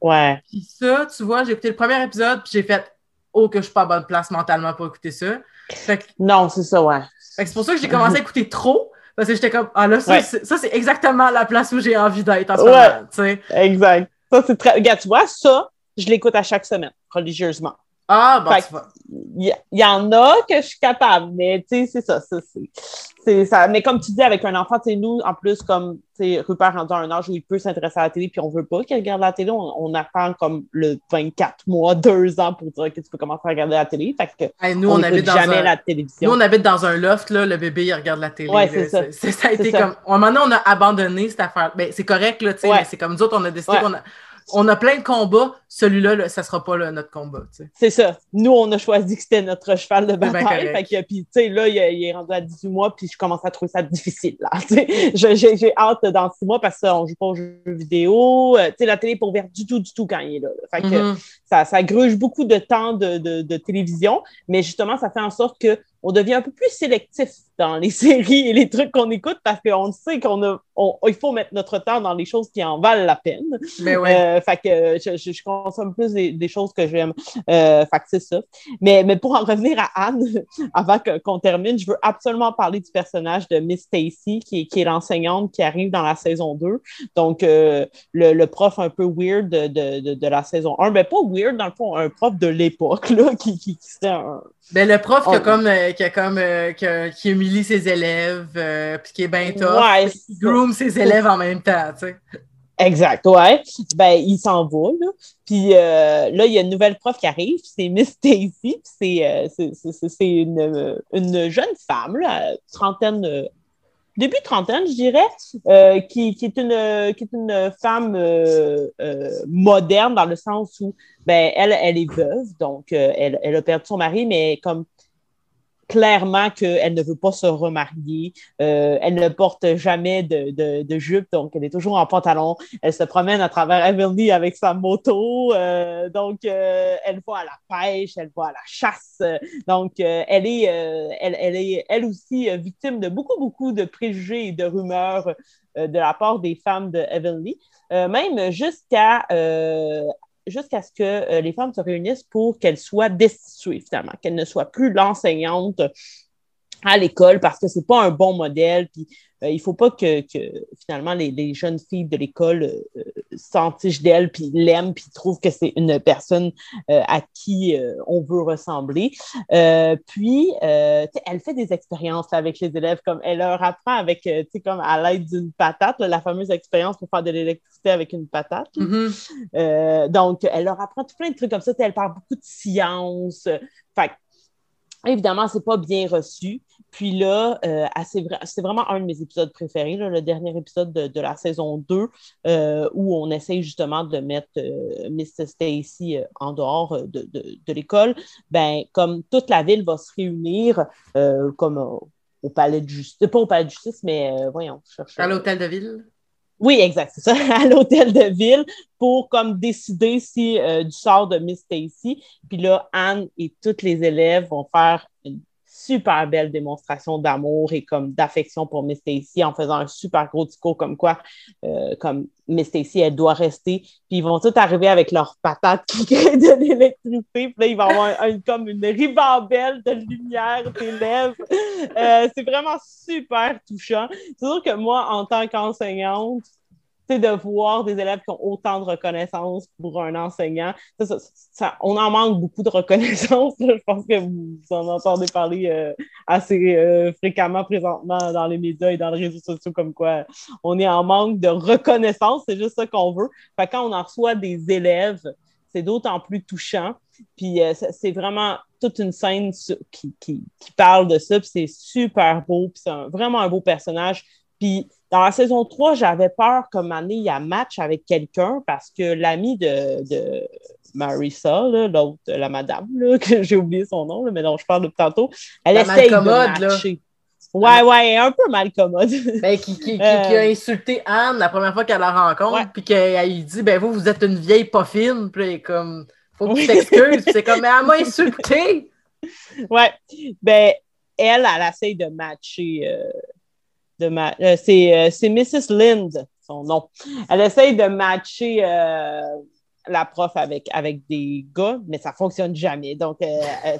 Ouais. Puis ça, tu vois, j'ai écouté le premier épisode, puis j'ai fait Oh, que je suis pas à bonne place mentalement pour écouter ça. non, c'est ça, ouais. c'est pour ça que j'ai commencé à écouter trop, parce que j'étais comme Ah là, ça, c'est exactement la place où j'ai envie d'être en ce moment. sais. Exact. Ça, c'est très. Regarde, tu vois, ça, je l'écoute à chaque semaine, religieusement. Ah, bon, tu vois. Il y, en a que je suis capable, mais tu sais, c'est ça. ça ça, mais comme tu dis, avec un enfant, tu nous, en plus, comme Rupert rendu à un âge où il peut s'intéresser à la télé, puis on veut pas qu'il regarde la télé, on, attend comme le 24 mois, 2 ans pour dire que tu peux commencer à regarder la télé. Fait que nous, on, habite jamais la télévision. Nous, on habite dans un loft, là, le bébé, il regarde la télé. Ouais, c'est ça. ça a été comme. À un moment donné, on a abandonné cette affaire. Ben, c'est correct, là, tu sais, mais c'est comme nous autres, on a décidé qu'on a on a plein de combats. Celui-là, ça sera pas notre combat. C'est ça. Nous, on a choisi que c'était notre cheval de bataille. Fait que, puis, tu sais, là, il, est rendu à 18 mois, puis je commence à trouver ça difficile. Là, j'ai, hâte dans 6 mois parce qu'on joue pas aux jeux vidéo. Euh, tu sais, la télé n'est pas ouverte du tout, du tout quand il est là. Fait que mm-hmm. ça, ça gruge beaucoup de temps de, de, télévision, mais justement, ça fait en sorte que on devient un peu plus sélectif dans les séries et les trucs qu'on écoute parce qu'on sait qu'on a il faut mettre notre temps dans les choses qui en valent la peine. Mais ouais. Euh, fait que je, consomme plus des, choses que j'aime. Euh, fait que c'est ça. Mais, mais pour en revenir à Anne, avant qu'on termine, je veux absolument parler du personnage de Miss Stacy, qui, qui est l'enseignante qui arrive dans la saison 2. Donc, euh, le, le, prof un peu weird de, de, de, la saison 1. Mais pas weird, dans le fond, un prof de l'époque, là, qui, qui, qui serait un, ben, le prof qui a oh. comme, euh, qui, a comme euh, qui, humilie ses élèves, euh, puis qui est bien top, ouais, qui groom ses élèves en même temps, tu sais. Exact, ouais. Ben, il s'en va, là. Puis là, il y a une nouvelle prof qui arrive, c'est Miss Stacy, c'est une, une, jeune femme, là, trentaine, début trentaine, je dirais, qui, qui, est une, qui est une femme moderne dans le sens où ben, elle, elle est veuve, donc euh, elle, elle, a perdu son mari, mais comme clairement qu'elle ne veut pas se remarier. Euh, elle ne porte jamais de, de, jupe, donc elle est toujours en pantalon. Elle se promène à travers Everly avec sa moto. Euh, donc, elle va à la pêche, elle va à la chasse. Donc, elle, est, elle, elle, est elle aussi victime de beaucoup, beaucoup de préjugés et de rumeurs de la part des femmes de Everly. même jusqu'à jusqu'à ce que euh, les femmes se réunissent pour qu'elles soient destituées, finalement, qu'elles ne soient plus l'enseignante à l'école parce que c'est pas un bon modèle. Euh, il faut pas que, finalement les, jeunes filles de l'école euh, s'entichent d'elle, puis l'aiment, puis trouvent que c'est une personne euh, à qui on veut ressembler. puis elle fait des expériences avec les élèves, comme elle leur apprend avec, tu sais, comme à l'aide d'une patate, la fameuse expérience pour faire de l'électricité avec une patate. Mm-hmm. donc, elle leur apprend tout plein de trucs comme ça. Elle parle beaucoup de science. Fait Évidemment, c'est pas bien reçu. Puis là, euh, c'est vraiment un de mes épisodes préférés, le dernier épisode de, la saison 2, euh, où on essaye justement de mettre euh, Mr. Stacy en dehors de, l'école. Ben, comme toute la ville va se réunir, comme au palais de justice, pas au palais de justice, mais voyons, cherche. À l'hôtel de ville? Oui, exact, c'est ça, à l'hôtel de ville pour comme décider si du sort de Miss Stacy. Puis là, Anne et tous les élèves vont faire super belle démonstration d'amour et comme d'affection pour Miss Stacy en faisant un super gros discours comme quoi, euh, comme Miss Stacy, elle doit rester. Puis ils vont tous arriver avec leurs patates qui créent de l'électricité. Puis là, il va y avoir comme une ribambelle de lumière d'élèves. Euh, c'est vraiment super touchant. C'est sûr que moi, en tant qu'enseignante, de voir des élèves qui ont autant de reconnaissance pour un enseignant. on en manque beaucoup de reconnaissance. Je pense que vous en entendez parler euh, assez euh, fréquemment présentement dans les médias et dans les réseaux sociaux comme quoi on est en manque de reconnaissance. C'est juste ça qu'on veut. quand on en reçoit des élèves, c'est d'autant plus touchant. Puis euh, c'est vraiment toute une scène qui, qui, parle de ça. C'est super beau. C'est vraiment un beau personnage. Puis dans la saison 3, j'avais peur comme année, il y a match avec quelqu'un parce que l'ami de, de Marissa, l'autre, la madame, là, que j'ai oublié son nom, mais dont je parle depuis tantôt, elle essaye de matcher. Ouais, ouais, un peu mal commode. Ben, qui, qui, qui, a euh. insulté Anne la première fois qu'elle la rencontre, puis qu'elle lui dit Ben, vous, vous êtes une vieille pas fine, puis comme Faut que tu t'excuses. c'est comme Mais elle m'a insulté. Ouais. Ben, elle, elle essaye de matcher euh, de euh, c'est, euh, c'est Mrs. Lind, son nom. Elle essaye de matcher euh, la prof avec, avec des gars, mais ça fonctionne jamais. Donc,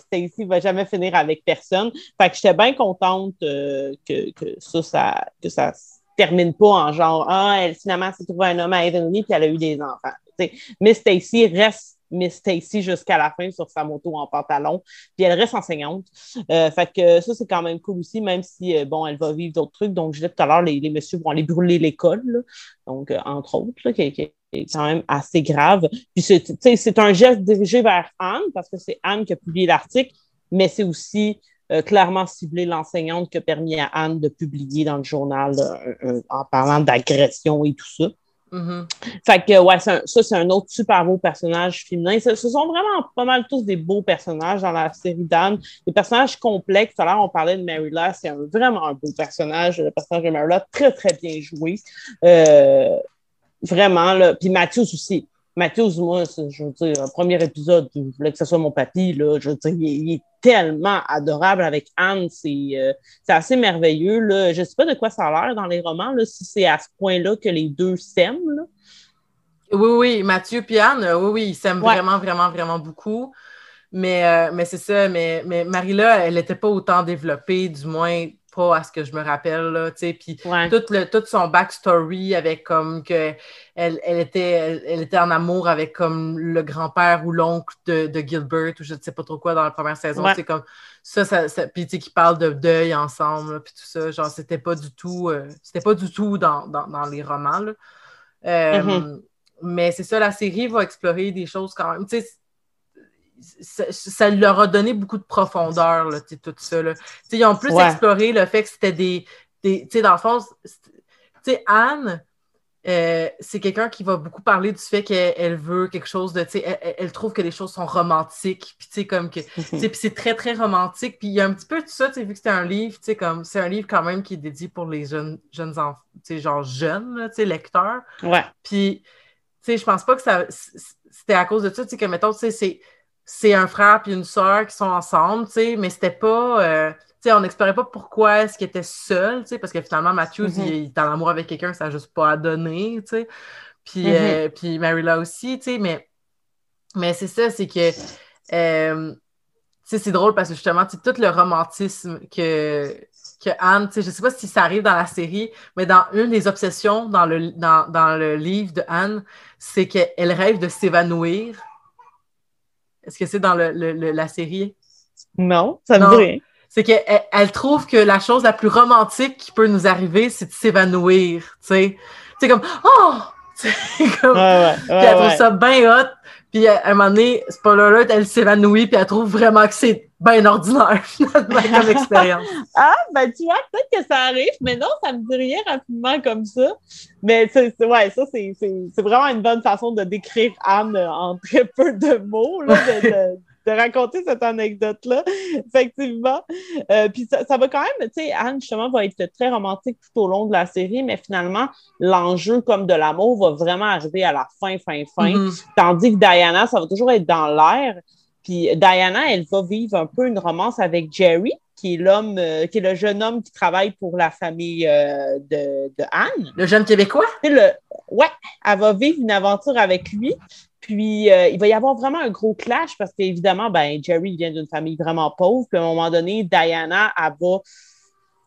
Stacy va jamais finir avec personne. Fait que j'étais bien contente que, que, ça, ça, que ça termine pas en genre, ah, elle finalement s'est trouvée un homme à Avonlea puis elle a eu des enfants. mais Stacy reste Miss Stacy jusqu'à la fin sur sa moto en pantalon. Puis elle reste enseignante. Euh, fait que ça, c'est quand même cool aussi, même si, euh, bon, elle va vivre d'autres trucs. Donc, je disais tout à l'heure, les, messieurs vont aller brûler l'école, donc, euh, entre autres, là, qui, est quand même assez grave. Puis, c'est un geste dirigé vers Anne, parce que c'est Anne qui a publié l'article, mais c'est aussi clairement ciblé l'enseignante qui a permis à Anne de publier dans le journal en parlant d'agression et tout ça. Mm-hmm. Fait que, ouais, ça, c'est un autre super beau personnage féminin. Ce, sont vraiment pas mal tous des beaux personnages dans la série d'Anne. Des personnages complexes. Tout à l'heure, on parlait de Maryla. C'est vraiment un beau personnage. Le personnage de Maryla, très, très bien joué. Euh, vraiment, là. Puis Mathieu aussi. Matthews, moi, je veux dire, premier épisode, je voulais que ce soit mon papy, là, je veux dire, il, est tellement adorable avec Anne, c'est assez merveilleux, là. Je sais pas de quoi ça a l'air dans les romans, là, si c'est à ce point-là que les deux s'aiment, Oui, oui, Mathieu et Anne, oui, oui, ils s'aiment vraiment, vraiment, vraiment beaucoup. Mais, euh, mais c'est ça, mais, mais Marie-là, elle n'était pas autant développée, du moins pas à ce que je me rappelle, là, tu sais, puis tout, le, tout son backstory avec comme que elle, elle était, elle, était en amour avec comme le grand-père ou l'oncle de, de, Gilbert ou je ne sais pas trop quoi dans la première saison, c'est comme ça, ça, ça puis tu sais, qui parlent de deuil ensemble, puis tout ça, genre, c'était pas du tout, euh, c'était pas du tout dans, dans, dans les romans, là. Euh, mm-hmm. Mais c'est ça, la série va explorer des choses quand même, tu sais, ça, leur a donné beaucoup de profondeur, là, tout ça. Là. Ils ont plus exploré le fait que c'était des. des dans le fond, Anne, euh, c'est quelqu'un qui va beaucoup parler du fait qu'elle veut quelque chose de. Elle, elle, trouve que les choses sont romantiques. Puis, tu sais, comme que. Puis, c'est très, très romantique. Puis, il y a un petit peu de ça, vu que c'est un livre, tu sais, comme. C'est un livre quand même qui est dédié pour les jeunes, jeunes enfants, tu sais, genre jeunes, tu sais, lecteurs. Ouais. Puis, tu sais, je pense pas que ça. C'était à cause de ça, tu sais, que, mettons, tu sais, c'est c'est un frère puis une sœur qui sont ensemble, tu sais, mais c'était pas. Euh, tu sais, on n'explorait pas pourquoi est-ce qu'il était seul, tu sais, parce que finalement, Matthew, mm-hmm. il, est en amour avec quelqu'un, ça n'a juste pas à donner, tu sais. Puis, euh, puis Marilla aussi, tu sais, mais, mais c'est ça, c'est que. Euh, tu sais, c'est drôle parce que justement, tout le romantisme que, que Anne, tu sais, je sais pas si ça arrive dans la série, mais dans une des obsessions dans le, dans, dans le livre de Anne, c'est qu'elle rêve de s'évanouir est-ce que c'est dans le, la série? Non, ça me dit rien. C'est qu'elle elle trouve que la chose la plus romantique qui peut nous arriver, c'est de s'évanouir, tu sais. C'est comme « Oh! » comme... Ouais, ouais, puis elle trouve ça bien hot. Puis à un moment donné, spoiler alert, elle s'évanouit, puis elle trouve vraiment que c'est bien ordinaire, finalement, comme expérience. ah, ben tu vois, peut-être que ça arrive, mais non, ça me dit rien rapidement comme ça. Mais c'est, ouais, ça, c'est, vraiment une bonne façon de décrire Anne en très peu de mots, là, de, de, raconter cette anecdote-là, effectivement. Euh, puis ça, ça, va quand même, tu sais, Anne, justement, va être très romantique tout au long de la série, mais finalement, l'enjeu comme de l'amour va vraiment arriver à la fin, fin, fin. Mm-hmm. Tandis que Diana, ça va toujours être dans l'air. Puis Diana, elle va vivre un peu une romance avec Jerry, qui est l'homme, euh, qui est le jeune homme qui travaille pour la famille euh, de, Anne. Le jeune Québécois? Le, ouais, elle va vivre une aventure avec lui. Puis euh, il va y avoir vraiment un gros clash parce qu'évidemment, ben, Jerry vient d'une famille vraiment pauvre. Puis à un moment donné, Diana, elle va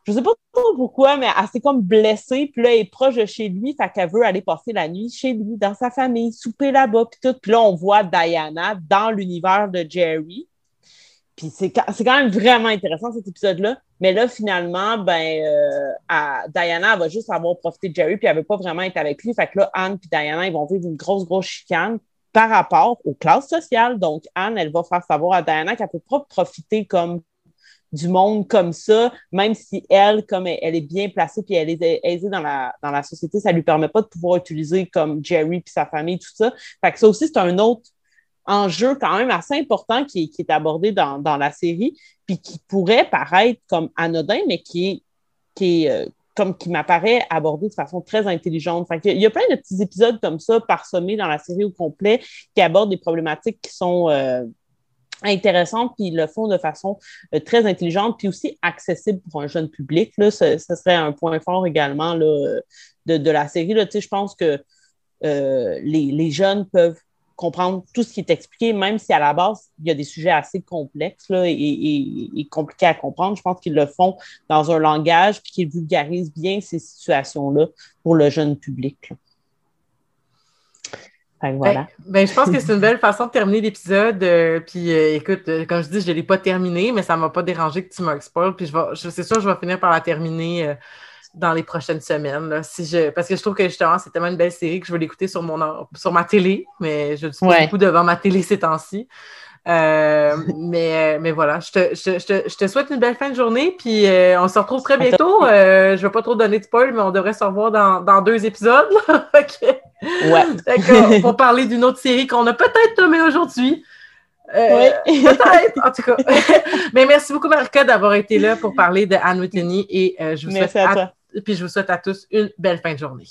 je sais pas pourquoi, mais elle s'est comme blessée, puis là, elle est proche de chez lui, fait qu'elle veut aller passer la nuit chez lui, dans sa famille, souper là-bas, puis tout. Puis là, on voit Diana dans l'univers de Jerry. Puis c'est quand même vraiment intéressant, cet épisode-là. Mais là, finalement, ben, euh, Diana, va juste avoir profité de Jerry, puis elle veut pas vraiment être avec lui. Fait que là, Anne puis Diana, ils vont vivre une grosse, grosse chicane par rapport aux classes sociales. Donc, Anne, elle va faire savoir à Diana qu'elle peut pas profiter comme du monde comme ça, même si elle, comme elle, est bien placée puis elle est aisée dans la, dans la société, ça lui permet pas de pouvoir utiliser comme Jerry puis sa famille, tout ça. Fait que ça aussi, c'est un autre enjeu quand même assez important qui, est abordé dans, dans, la série, puis qui pourrait paraître comme anodin, mais qui est, qui est euh, comme qui m'apparaît abordé de façon très intelligente. Il y a plein de petits épisodes comme ça parsemés dans la série au complet qui abordent des problématiques qui sont euh, intéressantes, puis ils le font de façon euh, très intelligente, puis aussi accessible pour un jeune public. Là, ce, serait un point fort également de, de, la série. Là. Je pense que euh, les, les, jeunes peuvent comprendre tout ce qui est expliqué, même si à la base, il y a des sujets assez complexes là, et, et, compliqués à comprendre. Je pense qu'ils le font dans un langage puis qu'ils vulgarisent bien ces situations-là pour le jeune public. Ben, ben, je pense que c'est une belle façon de terminer l'épisode. Euh, puis euh, écoute, euh, comme je dis, je ne l'ai pas terminé, mais ça ne m'a pas dérangé que tu me spoil. Puis je vais, c'est sûr, je vais finir par la terminer dans les prochaines semaines. si je, parce que je trouve que justement, c'est tellement une belle série que je vais l'écouter sur, mon, sur ma télé, mais je suis beaucoup devant ma télé ces temps-ci. Euh, mais, euh, mais voilà, je te, je, je, je te, souhaite une belle fin de journée, puis euh, on se retrouve très bientôt. je ne vais pas trop donner de spoil, mais on devrait se revoir dans, dans deux épisodes. Ouais. D'accord. Pour parler d'une autre série qu'on a peut-être nommée aujourd'hui. oui. peut-être, en tout cas. mais merci beaucoup, Marika, d'avoir été là pour parler de Anne Whitney et je vous souhaite à, puis je vous souhaite à tous une belle fin de journée.